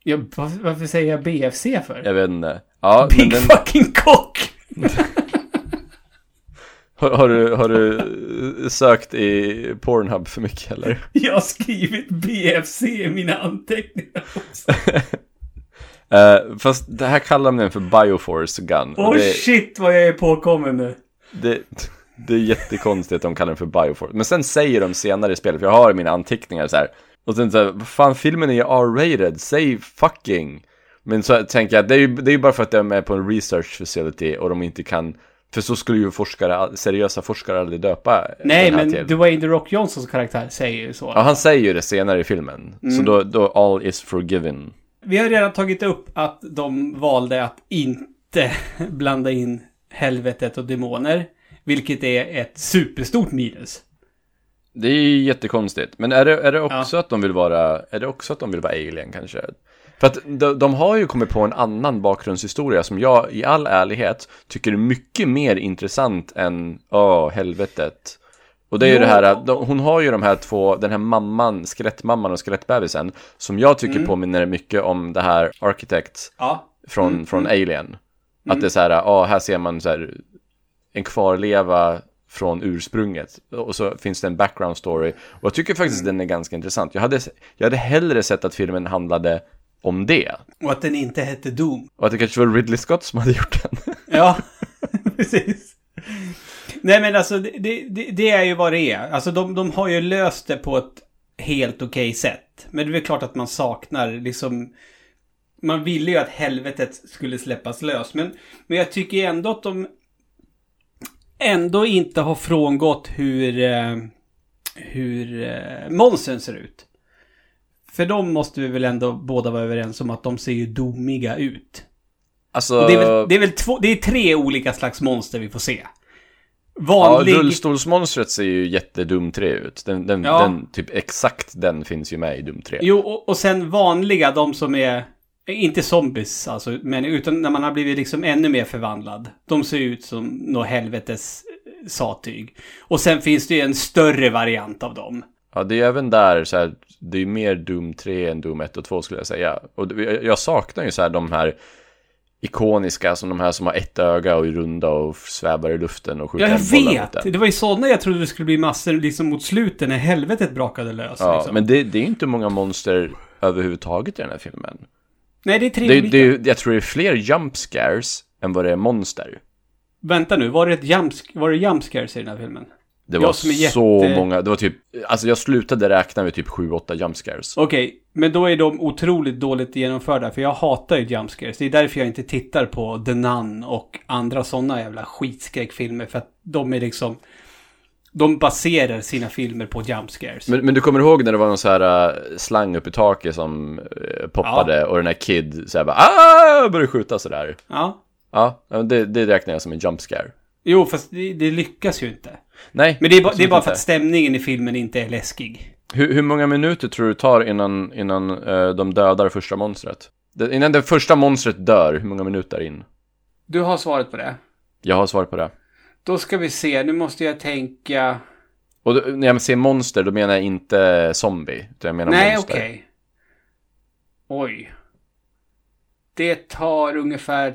Ja, varför, säger jag BFC för? Jag vet inte. Ja, Big den, fucking cock! har, har, du, har du sökt i Pornhub för mycket eller? Jag har skrivit BFC i mina anteckningar också. Eh, fast det här kallar de den för Bioforce Gun. Åh det, shit vad jag är påkommen nu. det, det är jättekonstigt att de kallar den för Bioforce. Men sen säger de senare i spelet, för jag har mina anteckningar så här. Och sen så här, vad fan filmen är ju R-rated, säg fucking. Men så tänker jag, det är ju det är ju bara för att de är på en research facility och de inte kan för så skulle ju forskare, seriösa forskare aldrig döpa Nej, men till. Dwayne The Rock Johnsons karaktär säger ju så. Ja, han säger ju det senare i filmen. Så Mm. då, då all is forgiven. Vi har redan tagit upp att de valde att inte blanda in helvetet och demoner. Vilket är ett superstort minus. Det är ju jättekonstigt. Men är det, är det också att de vill vara, är det också att de vill vara alien kanske? För att de, de har ju kommit på en annan bakgrundshistoria som jag i all ärlighet tycker är mycket mer intressant än, åh, helvetet. Och det är ju Jo. det här, att de, hon har ju de här två, den här mamman, skelettmamman och skelettbebisen, som jag tycker Mm. påminner mycket om det här Architect Ja. från, Mm, från mm. Alien. Att det är så här, ja, här ser man så här en kvarleva från ursprunget. Och så finns det en background story. Och jag tycker faktiskt den är ganska intressant. Jag hade, jag hade hellre sett att filmen handlade om det. Och att den inte hette Doom. Och att det kanske var Ridley Scott som hade gjort den. Ja, precis. Nej men alltså det, det, det är ju vad det är. Alltså de, de har ju löst det på ett helt okej sätt. Men det är väl klart att man saknar liksom... Man ville ju att helvetet skulle släppas lös. Men, men jag tycker ändå att de ändå inte har frångått hur, eh, hur eh, monstren ser ut. För de måste vi väl ändå båda vara överens om att de ser ju domiga ut. Alltså... Det, är väl, det är väl två, det är tre olika slags monster vi får se. Ja, Vanlig... rullstolsmonstret ser ju jättedum 3 ut. Den, den, Ja. den, typ exakt den finns ju med i Dum 3. Jo, och, och sen vanliga, de som är... Inte zombies alltså, men utan när man har blivit liksom ännu mer förvandlad. De ser ut som något helvetes eh, sattyg. Och sen finns det ju en större variant av dem. Ja, det är även där så här, det är ju mer Doom 3 än Doom 1 och 2 skulle jag säga. Och jag, saknar ju så här de här ikoniska, som de här som har ett öga och är runda och svävar i luften och skjuter Ja, jag vet! Det var ju sådana jag trodde det skulle bli massor liksom mot slutet när helvetet brakade lös. Ja, liksom. men det, det är ju inte många monster överhuvudtaget i den här filmen. Nej, det är tre Det, olika. det, jag tror det är fler jump scares än vad det är monster. Vänta nu, var det ett jump, var det jump scares i den här filmen? Det var så jätte- många, det var typ, alltså jag slutade räkna med typ 7-8 jump scares. Okej, men då är de otroligt dåligt genomförda. För jag hatar ju jump scares. Det är därför jag inte tittar på The Nun och andra sådana jävla skitskräckfilmer. För att de är liksom... De baserar sina filmer på jump scares. Men, men du kommer ihåg när det var någon så här uh, slang upp i taket som uh, poppade och den här Kid så här bara ah! började skjuta sådär. Ja. Ja, ja, det, det räknar jag som en jump scare. Jo, fast det, det lyckas ju inte. Nej, Men det är, ba, det är bara för att stämningen i filmen inte är läskig. Hur, hur många minuter tror du tar innan, innan eh, de dödar första monstret? Det, innan det första monstret dör, hur många minuter in? Du har svaret på det. Jag har svar på det. Då ska vi se, nu måste jag tänka... Och då, när jag säger monster, då menar jag inte zombie, utan jag menar Nej, monster. okej. Oj. Det tar ungefär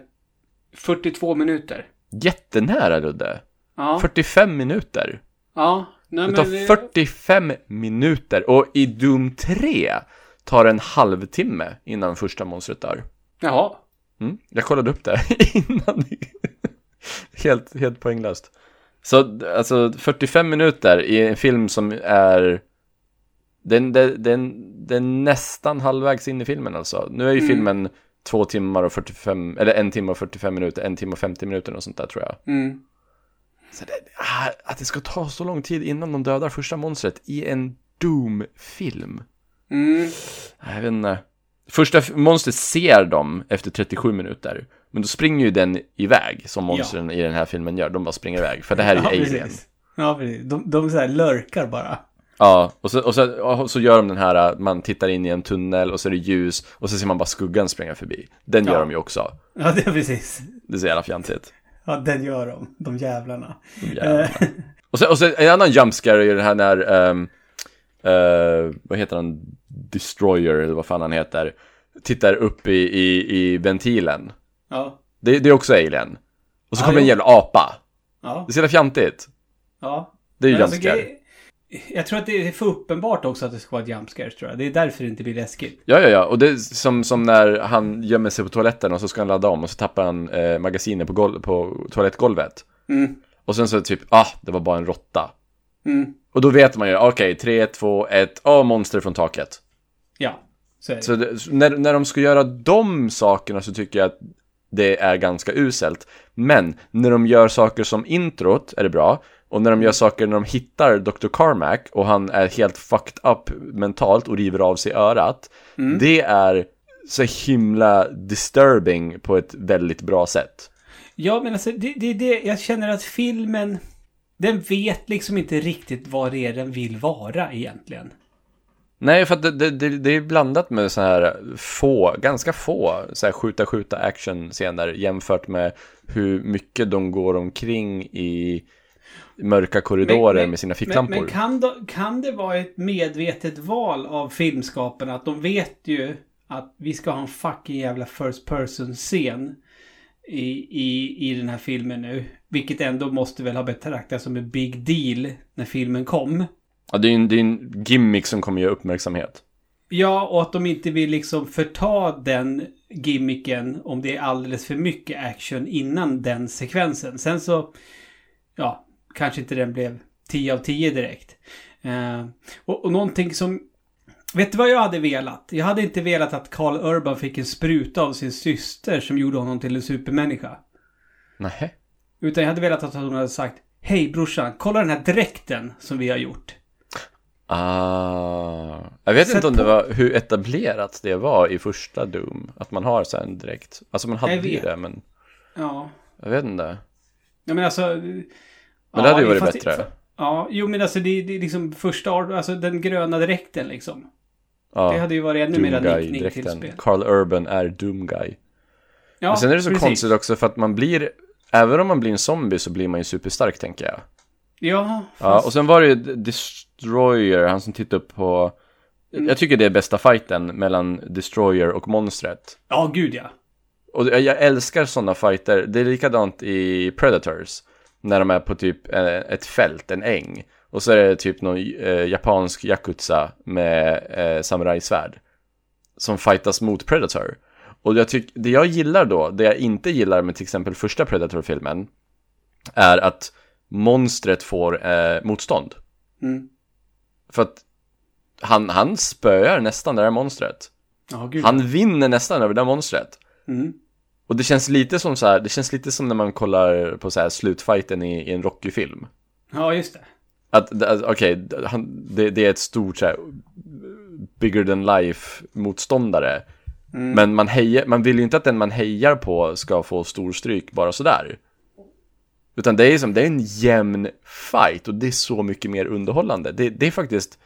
42 minuter. Jättenära Ludde. Ja. 45 minuter. Ja. Nej, Det tar det- 45 minuter och i Doom 3 tar det en halvtimme innan första monstret dör. Jaha. Mm, jag kollade upp det innan. helt, helt poänglöst. Så alltså 45 minuter i en film som är den, den, den, den nästan halvvägs in i filmen alltså. Nu är ju Mm. filmen två timmar och 45, eller en timme och 45 minuter, en timme och 50 minuter och sånt där tror jag. Mm. Så det, ah, att det ska ta så lång tid innan de dödar första monstret i en Doom-film. Mm. Jag vet inte. Första monstret ser dem efter 37 minuter. Men då springer ju den iväg, som monstren i den här filmen gör. De bara springer iväg, för det här är ju Ja, Alien. precis. Ja, precis. De, de så här lurkar bara. Ja, och så, och, så, och så gör de den här, man tittar in i en tunnel och så är det ljus och så ser man bara skuggan springa förbi. Den Ja. gör de ju också. Ja, det är precis. Det är så jävla fjantigt. Ja, den gör de. De jävlarna. Jävlarna. Eh, Och sen, och sen en annan jumpscare är ju det här när, ehm, eh, vad heter han, Destroyer eller vad fan han heter, tittar upp i, i, i ventilen. Ja. Det, det är också Alien. Och så Ja, kommer en jo. jävla apa. Ja. Det är så jävla fjantigt. Ja. Det är ju alltså, jumpscare. grej- Jag tror att det är för uppenbart också att det ska vara ett jumpscare, tror jag. Det är därför det inte blir läskigt. Ja, ja, ja. Och det är som, som när han gömmer sig på toaletten och så ska han ladda om och så tappar han eh, magasinet på, gol- på toalettgolvet. Mm. Och sen så typ, ah, det var bara en råtta. Mm. Och då vet man ju, okej, tre, två, ett, åh, monster från taket. Ja, så är det. Så det, när, när de ska göra de sakerna så tycker jag att det är ganska uselt. Men när de gör saker som introt är det bra. Och när de gör saker när de hittar Dr. Carmack och han är helt fucked up mentalt och river av sig örat. Det är så himla disturbing på ett väldigt bra sätt. Ja, men alltså, det, det, det, jag känner att filmen, den vet liksom inte riktigt vad det är den vill vara egentligen. Nej, för det, det, det, är blandat med så här få, ganska få så här skjuta skjuta action scener jämfört med hur mycket de går omkring i mörka korridorer med sina ficklampor. Men, men kan, då, kan det vara ett medvetet val av filmskaparna att de vet ju att vi ska ha en fucking jävla first person scen. i, i, i den här filmen nu. Vilket ändå måste väl ha betraktats som en big deal när filmen kom. Ja, det är en, det är en gimmick som kommer ge uppmärksamhet. Ja, och att de inte vill liksom förta den gimmicken om det är alldeles för mycket action innan den sekvensen. Sen så, ja, kanske inte den blev 10 av 10 direkt. Eh, och, och någonting som... Vet du vad jag hade velat? Jag hade inte velat att Carl Urban fick en spruta av sin syster som gjorde honom till en supermänniska. Nej. Utan jag hade velat att hon hade sagt Hej brorsan, kolla den här dräkten som vi har gjort. Ah, jag vet Sätt inte om det var hur etablerat det var i första Doom. Att man har så här en direkt. Alltså man hade ju det, men Ja. jag vet inte. Ja men alltså... Men det hade ju varit fast- bättre. Ja, jo men alltså det, det är liksom första, alltså den gröna dräkten liksom. Ja, Det hade ju varit ännu mer likning till spel. Carl Urban är Doom Guy. Ja, Men sen är det så precis. konstigt också för att man blir, även om man blir en zombie så blir man ju superstark tänker jag. Ja, Ja, fast... och sen var det ju Destroyer, han som tittade upp på, Mm. jag tycker det är bästa fighten mellan Destroyer och monstret. Ja, gud ja. Och jag älskar sådana fighter, det är likadant i Predators. När de är på typ eh, ett fält, en äng. Och så är det typ någon eh, japansk yakuza med eh, samurajsvärd. Som fightas mot Predator. Och jag tycker, det jag gillar då, det jag inte gillar med till exempel första Predator-filmen. Är att monstret får eh, motstånd. Mm. För att han, han spöar nästan det där monstret. Gud Han vinner nästan över det där monstret. Mm. Och det känns lite som så här, det känns lite som när man kollar på så här slutfighten i, i en Rocky-film. Ja, just det. Att, alltså, okej, han- det, det är ett stort så här, bigger than life motståndare. Mm. Men man, hejar, man vill ju inte att den man hejar på ska få stor stryk bara sådär. Utan det är som, det är en jämn fight och det är så mycket mer underhållande. Det, det är faktiskt,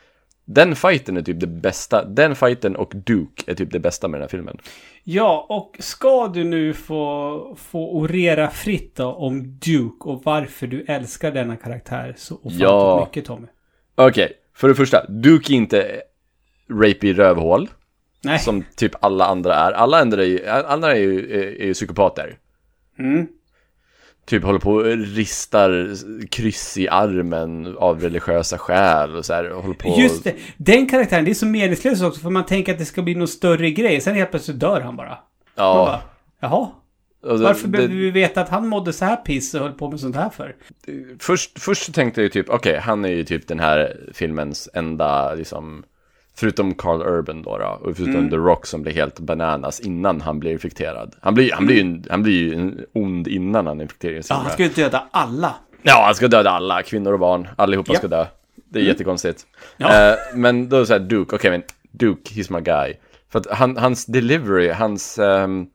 den fighten är typ det bästa, den fighten och Duke är typ det bästa med den här filmen. Ja, och ska du nu få, få orera fritt då om Duke och varför du älskar denna karaktär så ofantligt Ja. mycket Tommy? Okej, för det första, Duke är inte rapey rövhål. Nej. Som typ alla andra är. Alla andra är ju, alla andra är ju, är, är ju psykopater. Mm. Typ håller på och ristar kryss i armen av religiösa skäl och så här, håller på Just det. Den karaktären, det är så meningslöst också för man tänker att det ska bli någon större grej. Sen helt plötsligt dör han bara. Man Ja. bara, Jaha? Och det- Varför det- behöver vi veta att han mådde så här piss och höll på med sånt här för? Först, först tänkte jag ju typ, okej, han är ju typ den här filmens enda, liksom, förutom Carl Urban då, då och förutom Mm. The Rock som blir helt bananas innan han blir infekterad. Han blir, han blir ju en, han blir ju en ond innan han infekterar sin Ja, han ska ju döda alla. Ja, han ska döda alla, kvinnor och barn, allihopa Ja. ska dö. Det är Mm. jättekonstigt. Ja. Eh, men då är det så här, Duke, okej men Duke, he's my guy. För att han, hans delivery, hans ehm,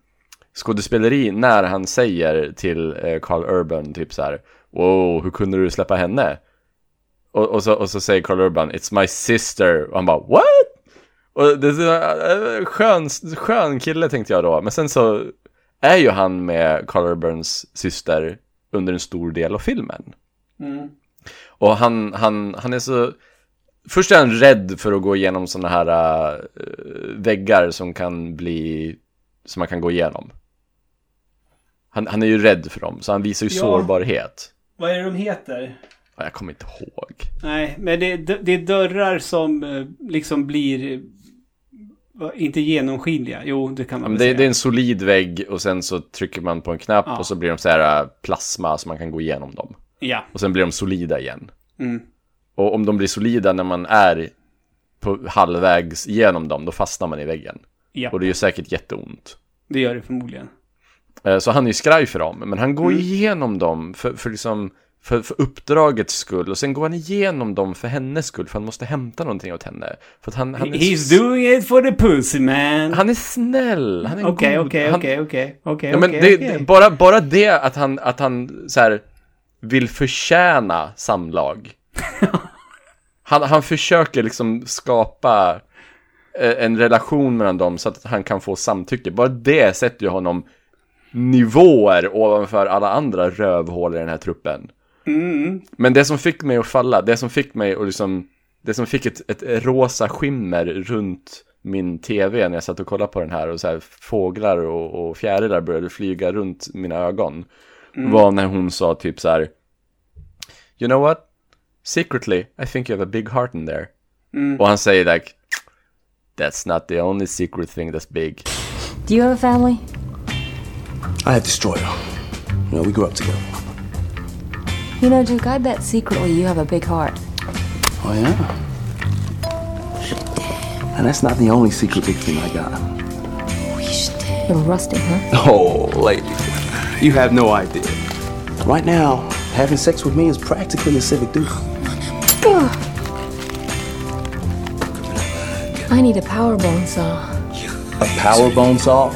skådespeleri när han säger till eh, Carl Urban typ så här, wow, hur kunde du släppa henne? Och, och, så, och så säger Carl Urban, it's my sister. Och han bara, what? Och det är så, eh, skön, skön kille tänkte jag då. Men sen så är ju han med Carl Urbans syster under en stor del av filmen. Mm. Och han, han, han är så... Först är han rädd för att gå igenom sådana här äh, väggar som kan bli... Som man kan gå igenom. Han, han är ju rädd för dem, så han visar ju Ja. sårbarhet. Vad är det de heter? Ja, Jag kommer inte ihåg. Nej, men det, det är dörrar som eh, liksom blir... eh, Inte genomskinliga. Jo, det kan Ja, man men väl det, säga. det är en solid vägg och sen så trycker man på en knapp Ja. och så blir de så här äh, plasma så man kan gå igenom dem. Ja. Och sen blir de solida igen. Mm. Och om de blir solida när man är på halvvägs igenom dem, då fastnar man i väggen. Ja. Och det gör säkert jätteont. Det gör det förmodligen. Eh, Så han är ju skraj för dem, men han går Mm. igenom dem för, för, liksom, för, för uppdragets skull. Och sen går han igenom dem för hennes skull, för han måste hämta någonting åt henne. För han, han är He's så- doing it for the pussy man. Han är snäll, han är Okej, okej, okej, okej, okej, okej, bara, bara det att han, att han så här, vill förtjäna samlag. han, han försöker liksom skapa eh, en relation mellan dem så att han kan få samtycke. Bara det sätter ju honom nivåer ovanför alla andra rövhål i den här truppen. Mm. Men det som fick mig att falla, det som fick mig att liksom, det som fick ett, ett rosa skimmer runt min tv när jag satt och kollade på den här och så här fåglar och, och fjärilar började flyga runt mina ögon. Var när hon sa typ så här. You know what? Secretly, I think you have a big heart in there. Och han säger like. That's not the only secret thing that's big. Do you have a family? I had Destroyer. You know, we grew up together. You know, Duke, I bet secretly you have a big heart. Oh, yeah? And that's not the only secret big thing I got. Little rusty, huh? Oh, lady. You have no idea. Right now, having sex with me is practically a civic duty. I need a power bone saw. A power bone saw?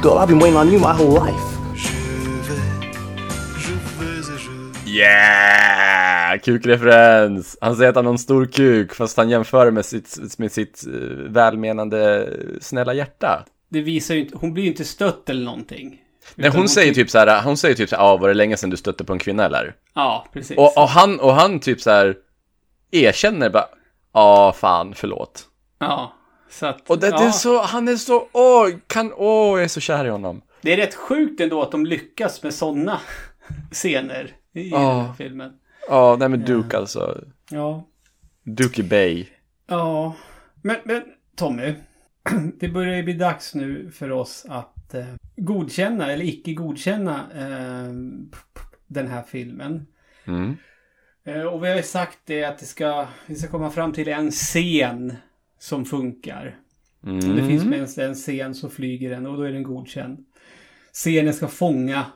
Girl, I've been waiting on you my whole life. Yeah! Kukreferens! Han säger att han har en stor kuk fast han jämför med sitt, med sitt eh, välmenande snälla hjärta. Det visar ju inte, hon blir ju inte stött eller någonting. Nej, Utan hon säger typ- typ så här, hon säger typ så här, ja var det länge sedan du stötte på en kvinna eller? Ja, precis. Och, och han, och han typ så här erkänner bara, ja fan, förlåt. Ja, så att... Och det, ja, det är så, han är så, åh, kan, åh, jag är så kär i honom. det är rätt sjukt ändå att de lyckas med sådana scener i den här filmen. Ja, nej men Duke alltså. Ja. Duke Bay. Ja. Men, men Tommy. Det börjar ju bli dags nu för oss att eh, godkänna eller icke godkänna eh, den här filmen. Mm. Eh, och vi har ju sagt det att det ska, vi ska komma fram till en scen som funkar. Mm. Det finns med en, en scen så flyger den och då är den godkänd. Scenen ska fånga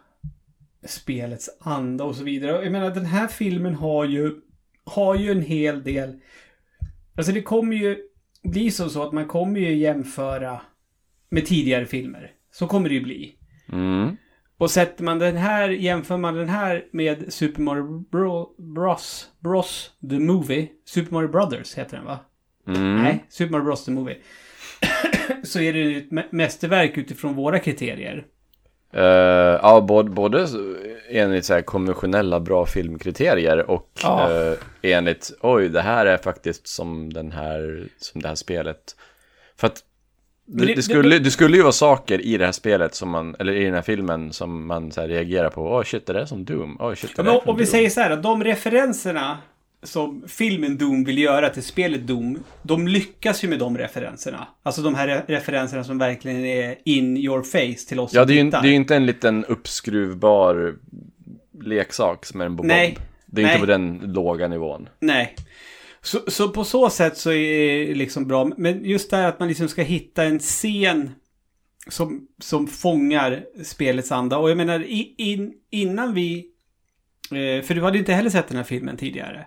spelets anda och så vidare. Jag menar den här filmen har ju, har ju en hel del. Alltså det kommer ju bli så, så att man kommer ju jämföra med tidigare filmer. Så kommer det ju bli. Mm. Och sätter man den här, jämför man den här med Super Mario Bro, Bros, Bros The Movie. Super Mario Brothers heter den va? Mm. Nej, Super Mario Bros The Movie. så är det ju ett mä- mästerverk utifrån våra kriterier. Eh, ja, både, både enligt så här konventionella bra filmkriterier och Ja. eh, enligt, oj, det här är faktiskt som den här, som det här spelet. För att det, det- det, skulle, det skulle ju vara saker i det här spelet som man, eller i den här filmen som man så reagerar på. Åh shit, det där är som Doom. Åh shit, det Ja, där men är om vi Doom. säger så här de referenserna som filmen Doom vill göra till spelet Doom, de lyckas ju med de referenserna. Alltså de här re- referenserna som verkligen är in your face till oss Ja, det är ju det är ju inte en liten uppskruvbar leksak som är en bob Nej. Det är Nej. inte på den låga nivån. Nej. Så, så på så sätt så är det liksom bra. Men just det här att man liksom ska hitta en scen som, som fångar spelets anda. Och jag menar, in, innan vi... Eh, för du hade inte heller sett den här filmen tidigare.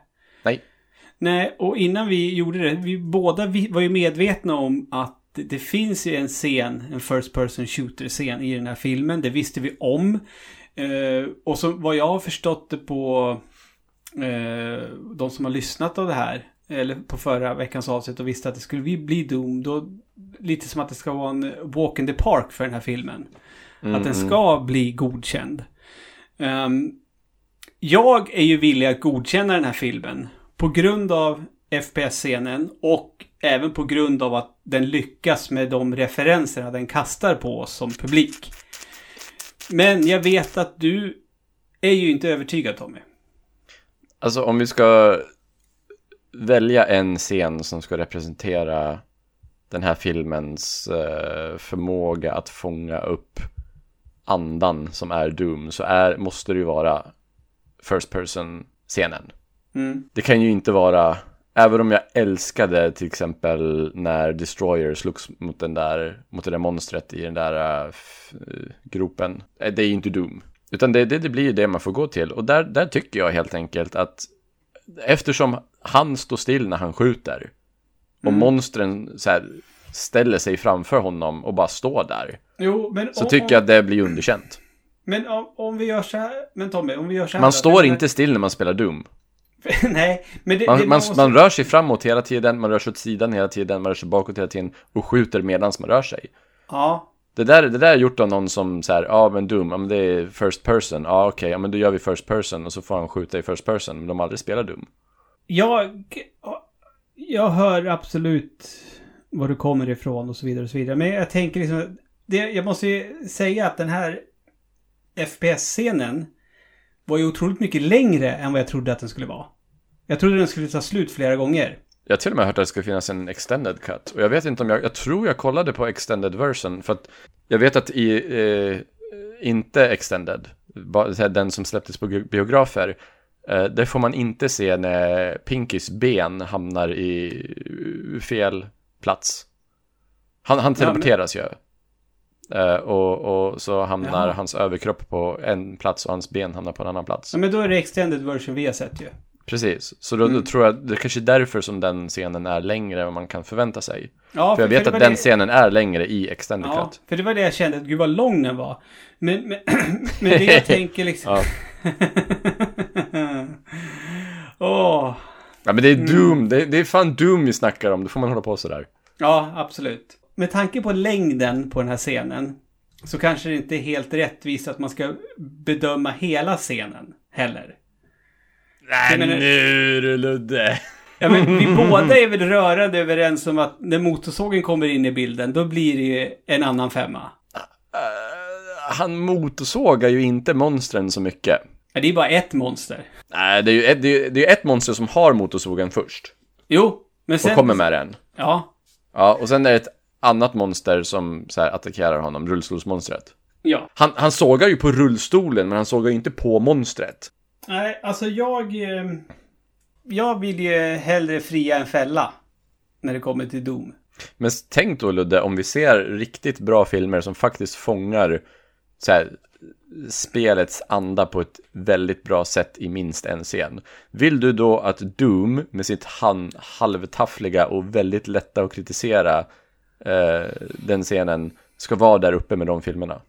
Nej. Och innan vi gjorde det, vi båda var ju medvetna om att det, finns ju en scen, en first person shooter-scen i den här filmen. Det visste vi om. Eh, och så vad jag har förstått det på eh, de som har lyssnat av det här, eller på förra veckans avsnitt och visste att det skulle bli Doom, då lite som att det ska vara en walk in the park för den här filmen. Att den ska bli godkänd. Ehm, jag är ju villig att godkänna den här filmen på grund av FPS-scenen och även på grund av att den lyckas med de referenserna den kastar på oss som publik. Men jag vet att du är ju inte övertygad Tommy. Alltså om vi ska välja en scen som ska representera den här filmens eh, förmåga att fånga upp andan som är Doom så är, måste det ju vara First Person-scenen. Mm. Det kan ju inte vara, även om jag älskade till exempel när Destroyer slogs mot den där, mot det där monstret i den där eh, gropen. Eh, Det är ju inte Doom. Utan det, det, det blir ju det man får gå till. Och där, där tycker jag helt enkelt att eftersom han står still när han skjuter och monstren så här, ställer sig framför honom och bara står där. Jo, Så om, tycker jag att det blir underkänt. Men om, om vi gör så här. Men Tommy, om vi gör så här. Man då, står inte still när man spelar Doom. Nej, men det, Man, det man, måste- man rör sig framåt hela tiden, man rör sig åt sidan hela tiden, man rör sig bakåt hela tiden och skjuter medan man rör sig. Ja. Det där, det där är gjort av någon som så här, ja men Doom, ja men det är first person, ja okej, ja men då gör vi first person och så får han skjuta i first person, men de har aldrig spelat Doom. Jag... Jag hör absolut var du kommer ifrån och så vidare och så vidare. Men jag tänker liksom, det, jag måste ju säga att den här FPS-scenen var ju otroligt mycket längre än vad jag trodde att den skulle vara. Jag trodde den skulle ta slut flera gånger. Jag har till och med hört att det ska finnas en extended cut. Och jag vet inte om jag, jag tror jag kollade på extended version. För att jag vet att i, eh, inte extended, den som släpptes på bi- biografer. Eh, där får man inte se när Pinkys ben hamnar i eh, fel plats. Han, han Ja, men- teleporteras ju. Eh, och, och så hamnar Jaha. hans överkropp på en plats och hans ben hamnar på en annan plats. Ja, men då är det extended version vi har sett ju. Precis, så då, Mm. då tror jag det är kanske är därför som den scenen är längre än vad man kan förvänta sig. Ja, för jag för- vet det att den det- scenen är längre i Extended Ja, Cut. för det var det jag kände, gud vad lång den var. Men, men, men det jag tänker liksom... Ja. Åh. Ja men det är Mm. Doom, det, är- det är fan Doom vi snackar om, då får man hålla på sådär. Ja, absolut. Med tanke på längden på den här scenen så kanske det inte är helt rättvist att man ska bedöma hela scenen heller. Nej menar- nu du Ludde. Ja, men vi båda är väl rörande överens om att när motorsågen kommer in i bilden, då blir det ju en annan femma. Han motorsågar ju inte monstren så mycket. Ja, det är bara ett monster. Nej, det är ju ett, det är, det är ett monster som har motorsågen först. Jo, men sen... Och kommer med den. Ja, Ja, och sen är det ett annat monster som så här, attackerar honom, rullstolsmonstret. ja. Han, han sågar ju på rullstolen, men han sågar ju inte på monstret. Nej, alltså jag... Eh, jag vill ju hellre fria än fälla. När det kommer till Doom. Men tänk då Ludde, om vi ser riktigt bra filmer som faktiskt fångar så här, spelets anda på ett väldigt bra sätt i minst en scen. Vill du då att Doom med sitt han, halvtaffliga och väldigt lätta att kritisera eh, den scenen ska vara där uppe med de filmerna?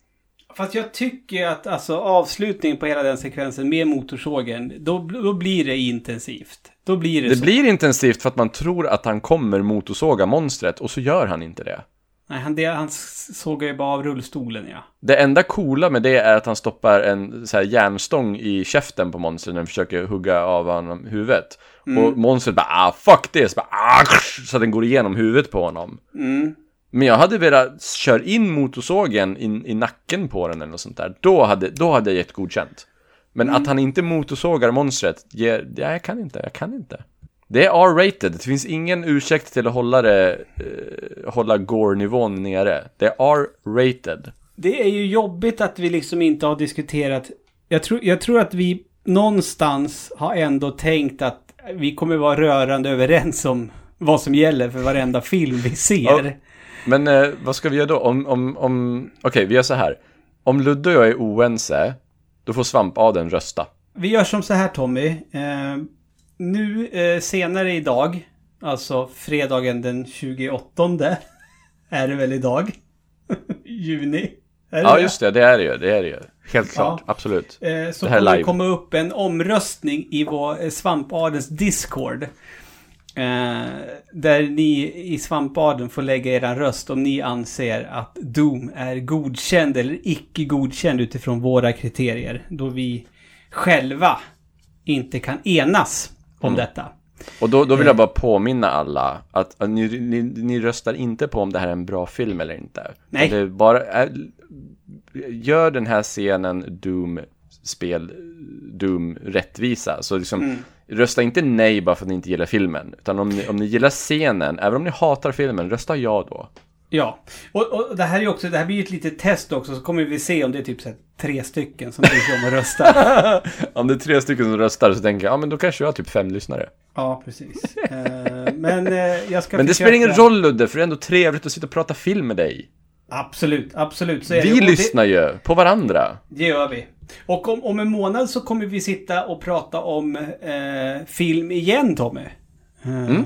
Fast jag tycker att alltså avslutningen på hela den sekvensen med motorsågen, då, då blir det intensivt. Då blir det, Det så. blir intensivt för att man tror att han kommer motorsåga monstret och så gör han inte det. Nej, han, det, han sågar ju bara av rullstolen, ja. Det enda coola med det är att han stoppar en så här järnstång i käften på monstret när han försöker hugga av honom huvudet. Mm. Och monstret bara ah fuck det, så, bara, ah, så att den går igenom huvudet på honom. Mm. Men jag hade velat köra in motorsågen in, i nacken på den eller något sånt där. Då hade, då hade jag gett godkänt. Men Mm. att han inte motorsågar monstret, ger, ja, jag kan inte, jag kan inte. Det är R-rated, det finns ingen ursäkt till att hålla det, eh, hålla gore-nivån nere. Det är R-rated. Det är ju jobbigt att vi liksom inte har diskuterat. Jag tror, jag tror att vi någonstans har ändå tänkt att vi kommer vara rörande överens om vad som gäller för varenda film vi ser. Men eh, vad ska vi göra då? Om, om, om... Okej, vi gör så här. Om Ludde och jag är oense, då får Svampaden rösta. Vi gör som så här Tommy. Eh, nu eh, senare idag, alltså fredagen den 28 är det väl idag? Juni. Ja, det? just det, det är det ju, det är det ju. Helt klart, Ja. absolut. Eh, så Det här är kommer det komma upp en omröstning i vår eh, Svampadens Discord. Eh, där ni i Svampadden får lägga er röst om ni anser att Doom är godkänd eller icke godkänd utifrån våra kriterier. Då vi själva inte kan enas om Mm. detta. Och då, då vill jag bara påminna alla att, att ni, ni, ni röstar inte på om det här är en bra film eller inte. Nej. Det bara är, gör den här scenen Doom spel Doom rättvisa. Så liksom, Mm. Rösta inte nej bara för att ni inte gillar filmen. Utan om ni, om ni gillar scenen, även om ni hatar filmen, rösta ja då. Ja, och, och det här är också, det här blir ju ett litet test också, så kommer vi se om det är typ så tre stycken som bryr sig om att rösta. om det är tre stycken som röstar så tänker jag, ja men då kanske jag har typ fem lyssnare. Ja, precis. Eh, men eh, jag ska Men det försöka... spelar ingen roll Ludde, för det är ändå trevligt att sitta och prata film med dig. Absolut, absolut. Det. Vi lyssnar ju på varandra. Det, det gör vi. Och om, om en månad så kommer vi sitta och prata om eh, film igen, Tommy. Eh, Mm.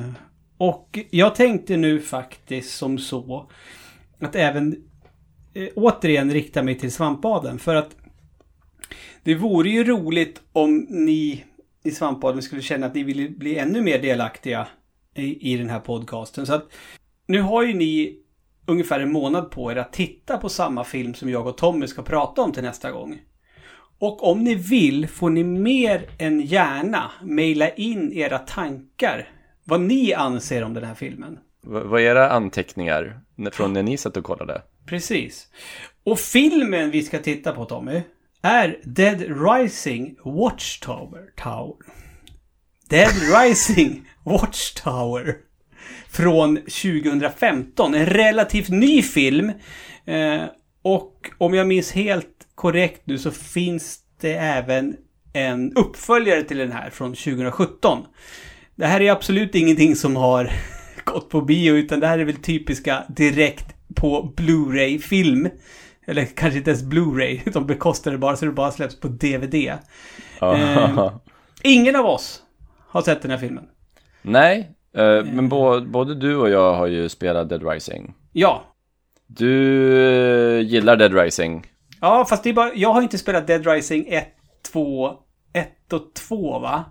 Och jag tänkte nu faktiskt som så att även eh, återigen rikta mig till Svampaden. För att det vore ju roligt om ni i Svampaden skulle känna att ni ville bli ännu mer delaktiga i, i den här podcasten. Så att nu har ju ni ungefär en månad på er att titta på samma film som jag och Tommy ska prata om till nästa gång. Och om ni vill får ni mer än gärna mejla in era tankar. Vad ni anser om den här filmen. vad vad är era anteckningar från när ni satt och kollade? Precis. Och filmen vi ska titta på Tommy är Dead Rising Watchtower. Tower. Dead Rising Watchtower. Från 2015. En relativt ny film. Eh, och om jag minns helt korrekt nu så finns det även en uppföljare till den här från 2017. Det här är absolut ingenting som har gått på bio utan det här är väl typiska direkt på Blu-ray-film. Eller kanske inte ens Blu-ray. De bekostar det bara så det bara släpps på DVD. Eh, ingen av oss har sett den här filmen. Nej, eh, men bo, både du och jag har ju spelat Dead Rising. Ja. Du eh, gillar Dead Rising. Ja, fast det är bara, jag har inte spelat Dead Rising 1, 2, 1 och 2 va?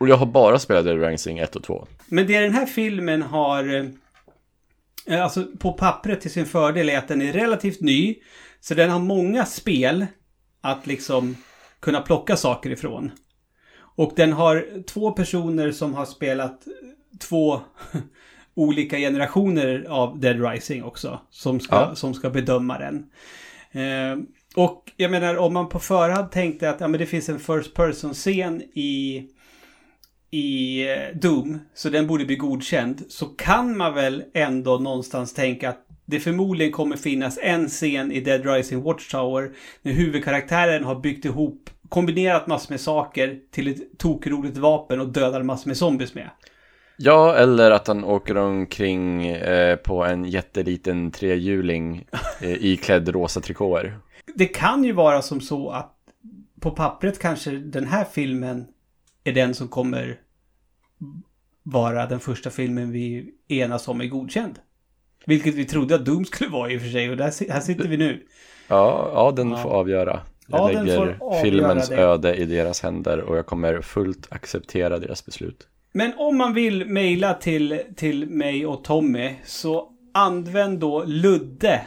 Och jag har bara spelat Dead Rising 1 och 2. Men det den här filmen har... eh, Alltså på pappret till sin fördel är att den är relativt ny. Så den har många spel att liksom kunna plocka saker ifrån. Och den har två personer som har spelat två olika generationer av Dead Rising också. Som ska, Ja. som ska bedöma den. Eh, och jag menar om man på förhand tänkte att ja, men det finns en first person-scen i i eh, Doom, så den borde bli godkänd, så kan man väl ändå någonstans tänka att det förmodligen kommer finnas en scen i Dead Rising Watchtower när huvudkaraktären har byggt ihop, kombinerat massor med saker till ett tokroligt vapen och dödar massor med zombies med. Ja, eller att han åker omkring eh, på en jätteliten trehjuling eh, iklädd rosa trikåer. Det kan ju vara som så att på pappret kanske den här filmen är den som kommer vara den första filmen vi enas om är godkänd. Vilket vi trodde att Doom skulle vara i och för sig och där, här sitter vi nu. Ja, ja den får avgöra. Jag Ja, lägger avgöra filmens det. öde i deras händer och jag kommer fullt acceptera deras beslut. Men om man vill mejla till, till mig och Tommy så använd då ludde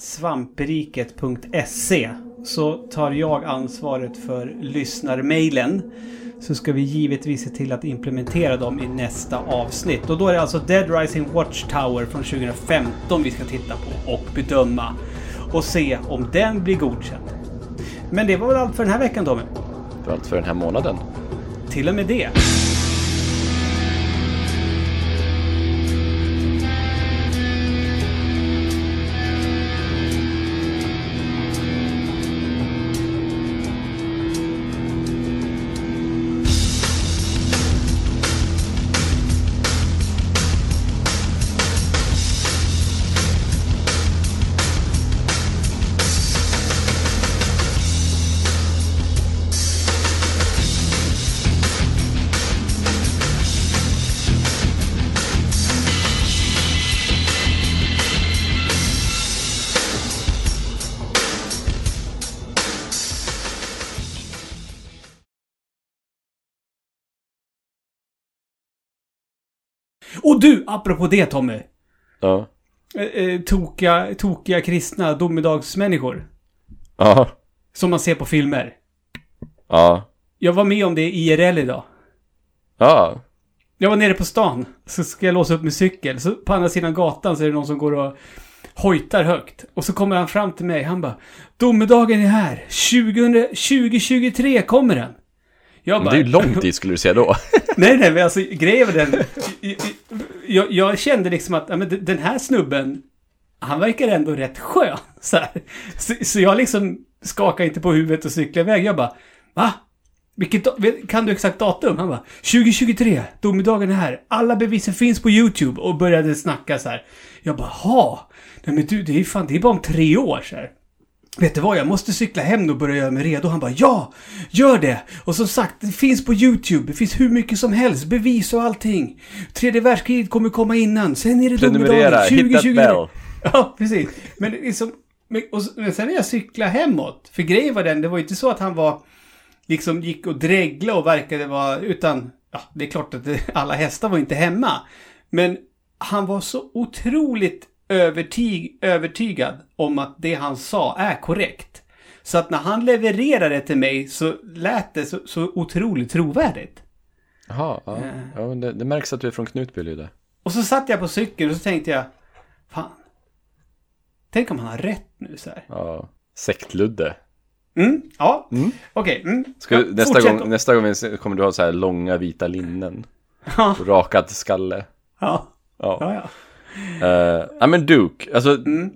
svampriket.se så tar jag ansvaret för lyssnarmailen. Så ska vi givetvis se till att implementera dem i nästa avsnitt. Och då är det alltså Dead Rising Watchtower från 2015 vi ska titta på och bedöma. Och se om den blir godkänd. Men det var väl allt för den här veckan Tommy? Det var allt för den här månaden. Till och med det. Och du, apropå det Tommy. Ja. Eh, eh, tokiga, tokiga kristna domedagsmänniskor. Ja. Som man ser på filmer. Ja. Jag var med om det i IRL idag. Ja. Jag var nere på stan. Så ska jag låsa upp min cykel. Så på andra sidan gatan så är det någon som går och hojtar högt. Och så kommer han fram till mig. Han bara Domedagen är här. 20, 2023 kommer den. Jag Men det är ju långt dit skulle du säga då. Nej, nej, men alltså grejen med den... Jag, jag kände liksom att ja, men den här snubben, han verkar ändå rätt skön. Så, här. så, så jag liksom skakade inte på huvudet och cyklade iväg. Jag bara, va? Vilket, kan du exakt datum? Han bara, 2023, domedagen är här. Alla bevisen finns på YouTube. Och började snacka så här. Jag bara, ha. Nej men du, det är ju fan, det är bara om tre år så här. Vet du vad, jag måste cykla hem och börja göra mig redo. Han bara ja, gör det! Och som sagt, det finns på YouTube. Det finns hur mycket som helst, bevis och allting. Tredje världskriget kommer komma innan. Sen är det Prenumerera, domedagen hit that 2020. bell. Ja, precis. Men det är som, men, och, men sen när jag cyklade hemåt. För grejen var den, det var ju inte så att han var liksom gick och dreglade och verkade vara utan, ja, det är klart att alla hästar var inte hemma. Men han var så otroligt övertyg, övertygad om att det han sa är korrekt. Så att när han levererade det till mig så lät det så, så otroligt trovärdigt. Jaha, ja. ja men det, det märks att du är från Knutby, Lyde. Och så satt jag på cykeln och så tänkte jag, fan. Tänk om han har rätt nu så här. Ja. Sektludde. Mm, ja, okej. Mm. Ska, Ja, nästa, gång, nästa gång kommer du ha så här långa vita linnen. Ja, Rakad skalle. ja, Ja. ja. ja. Uh, ja men Duke, alltså mm.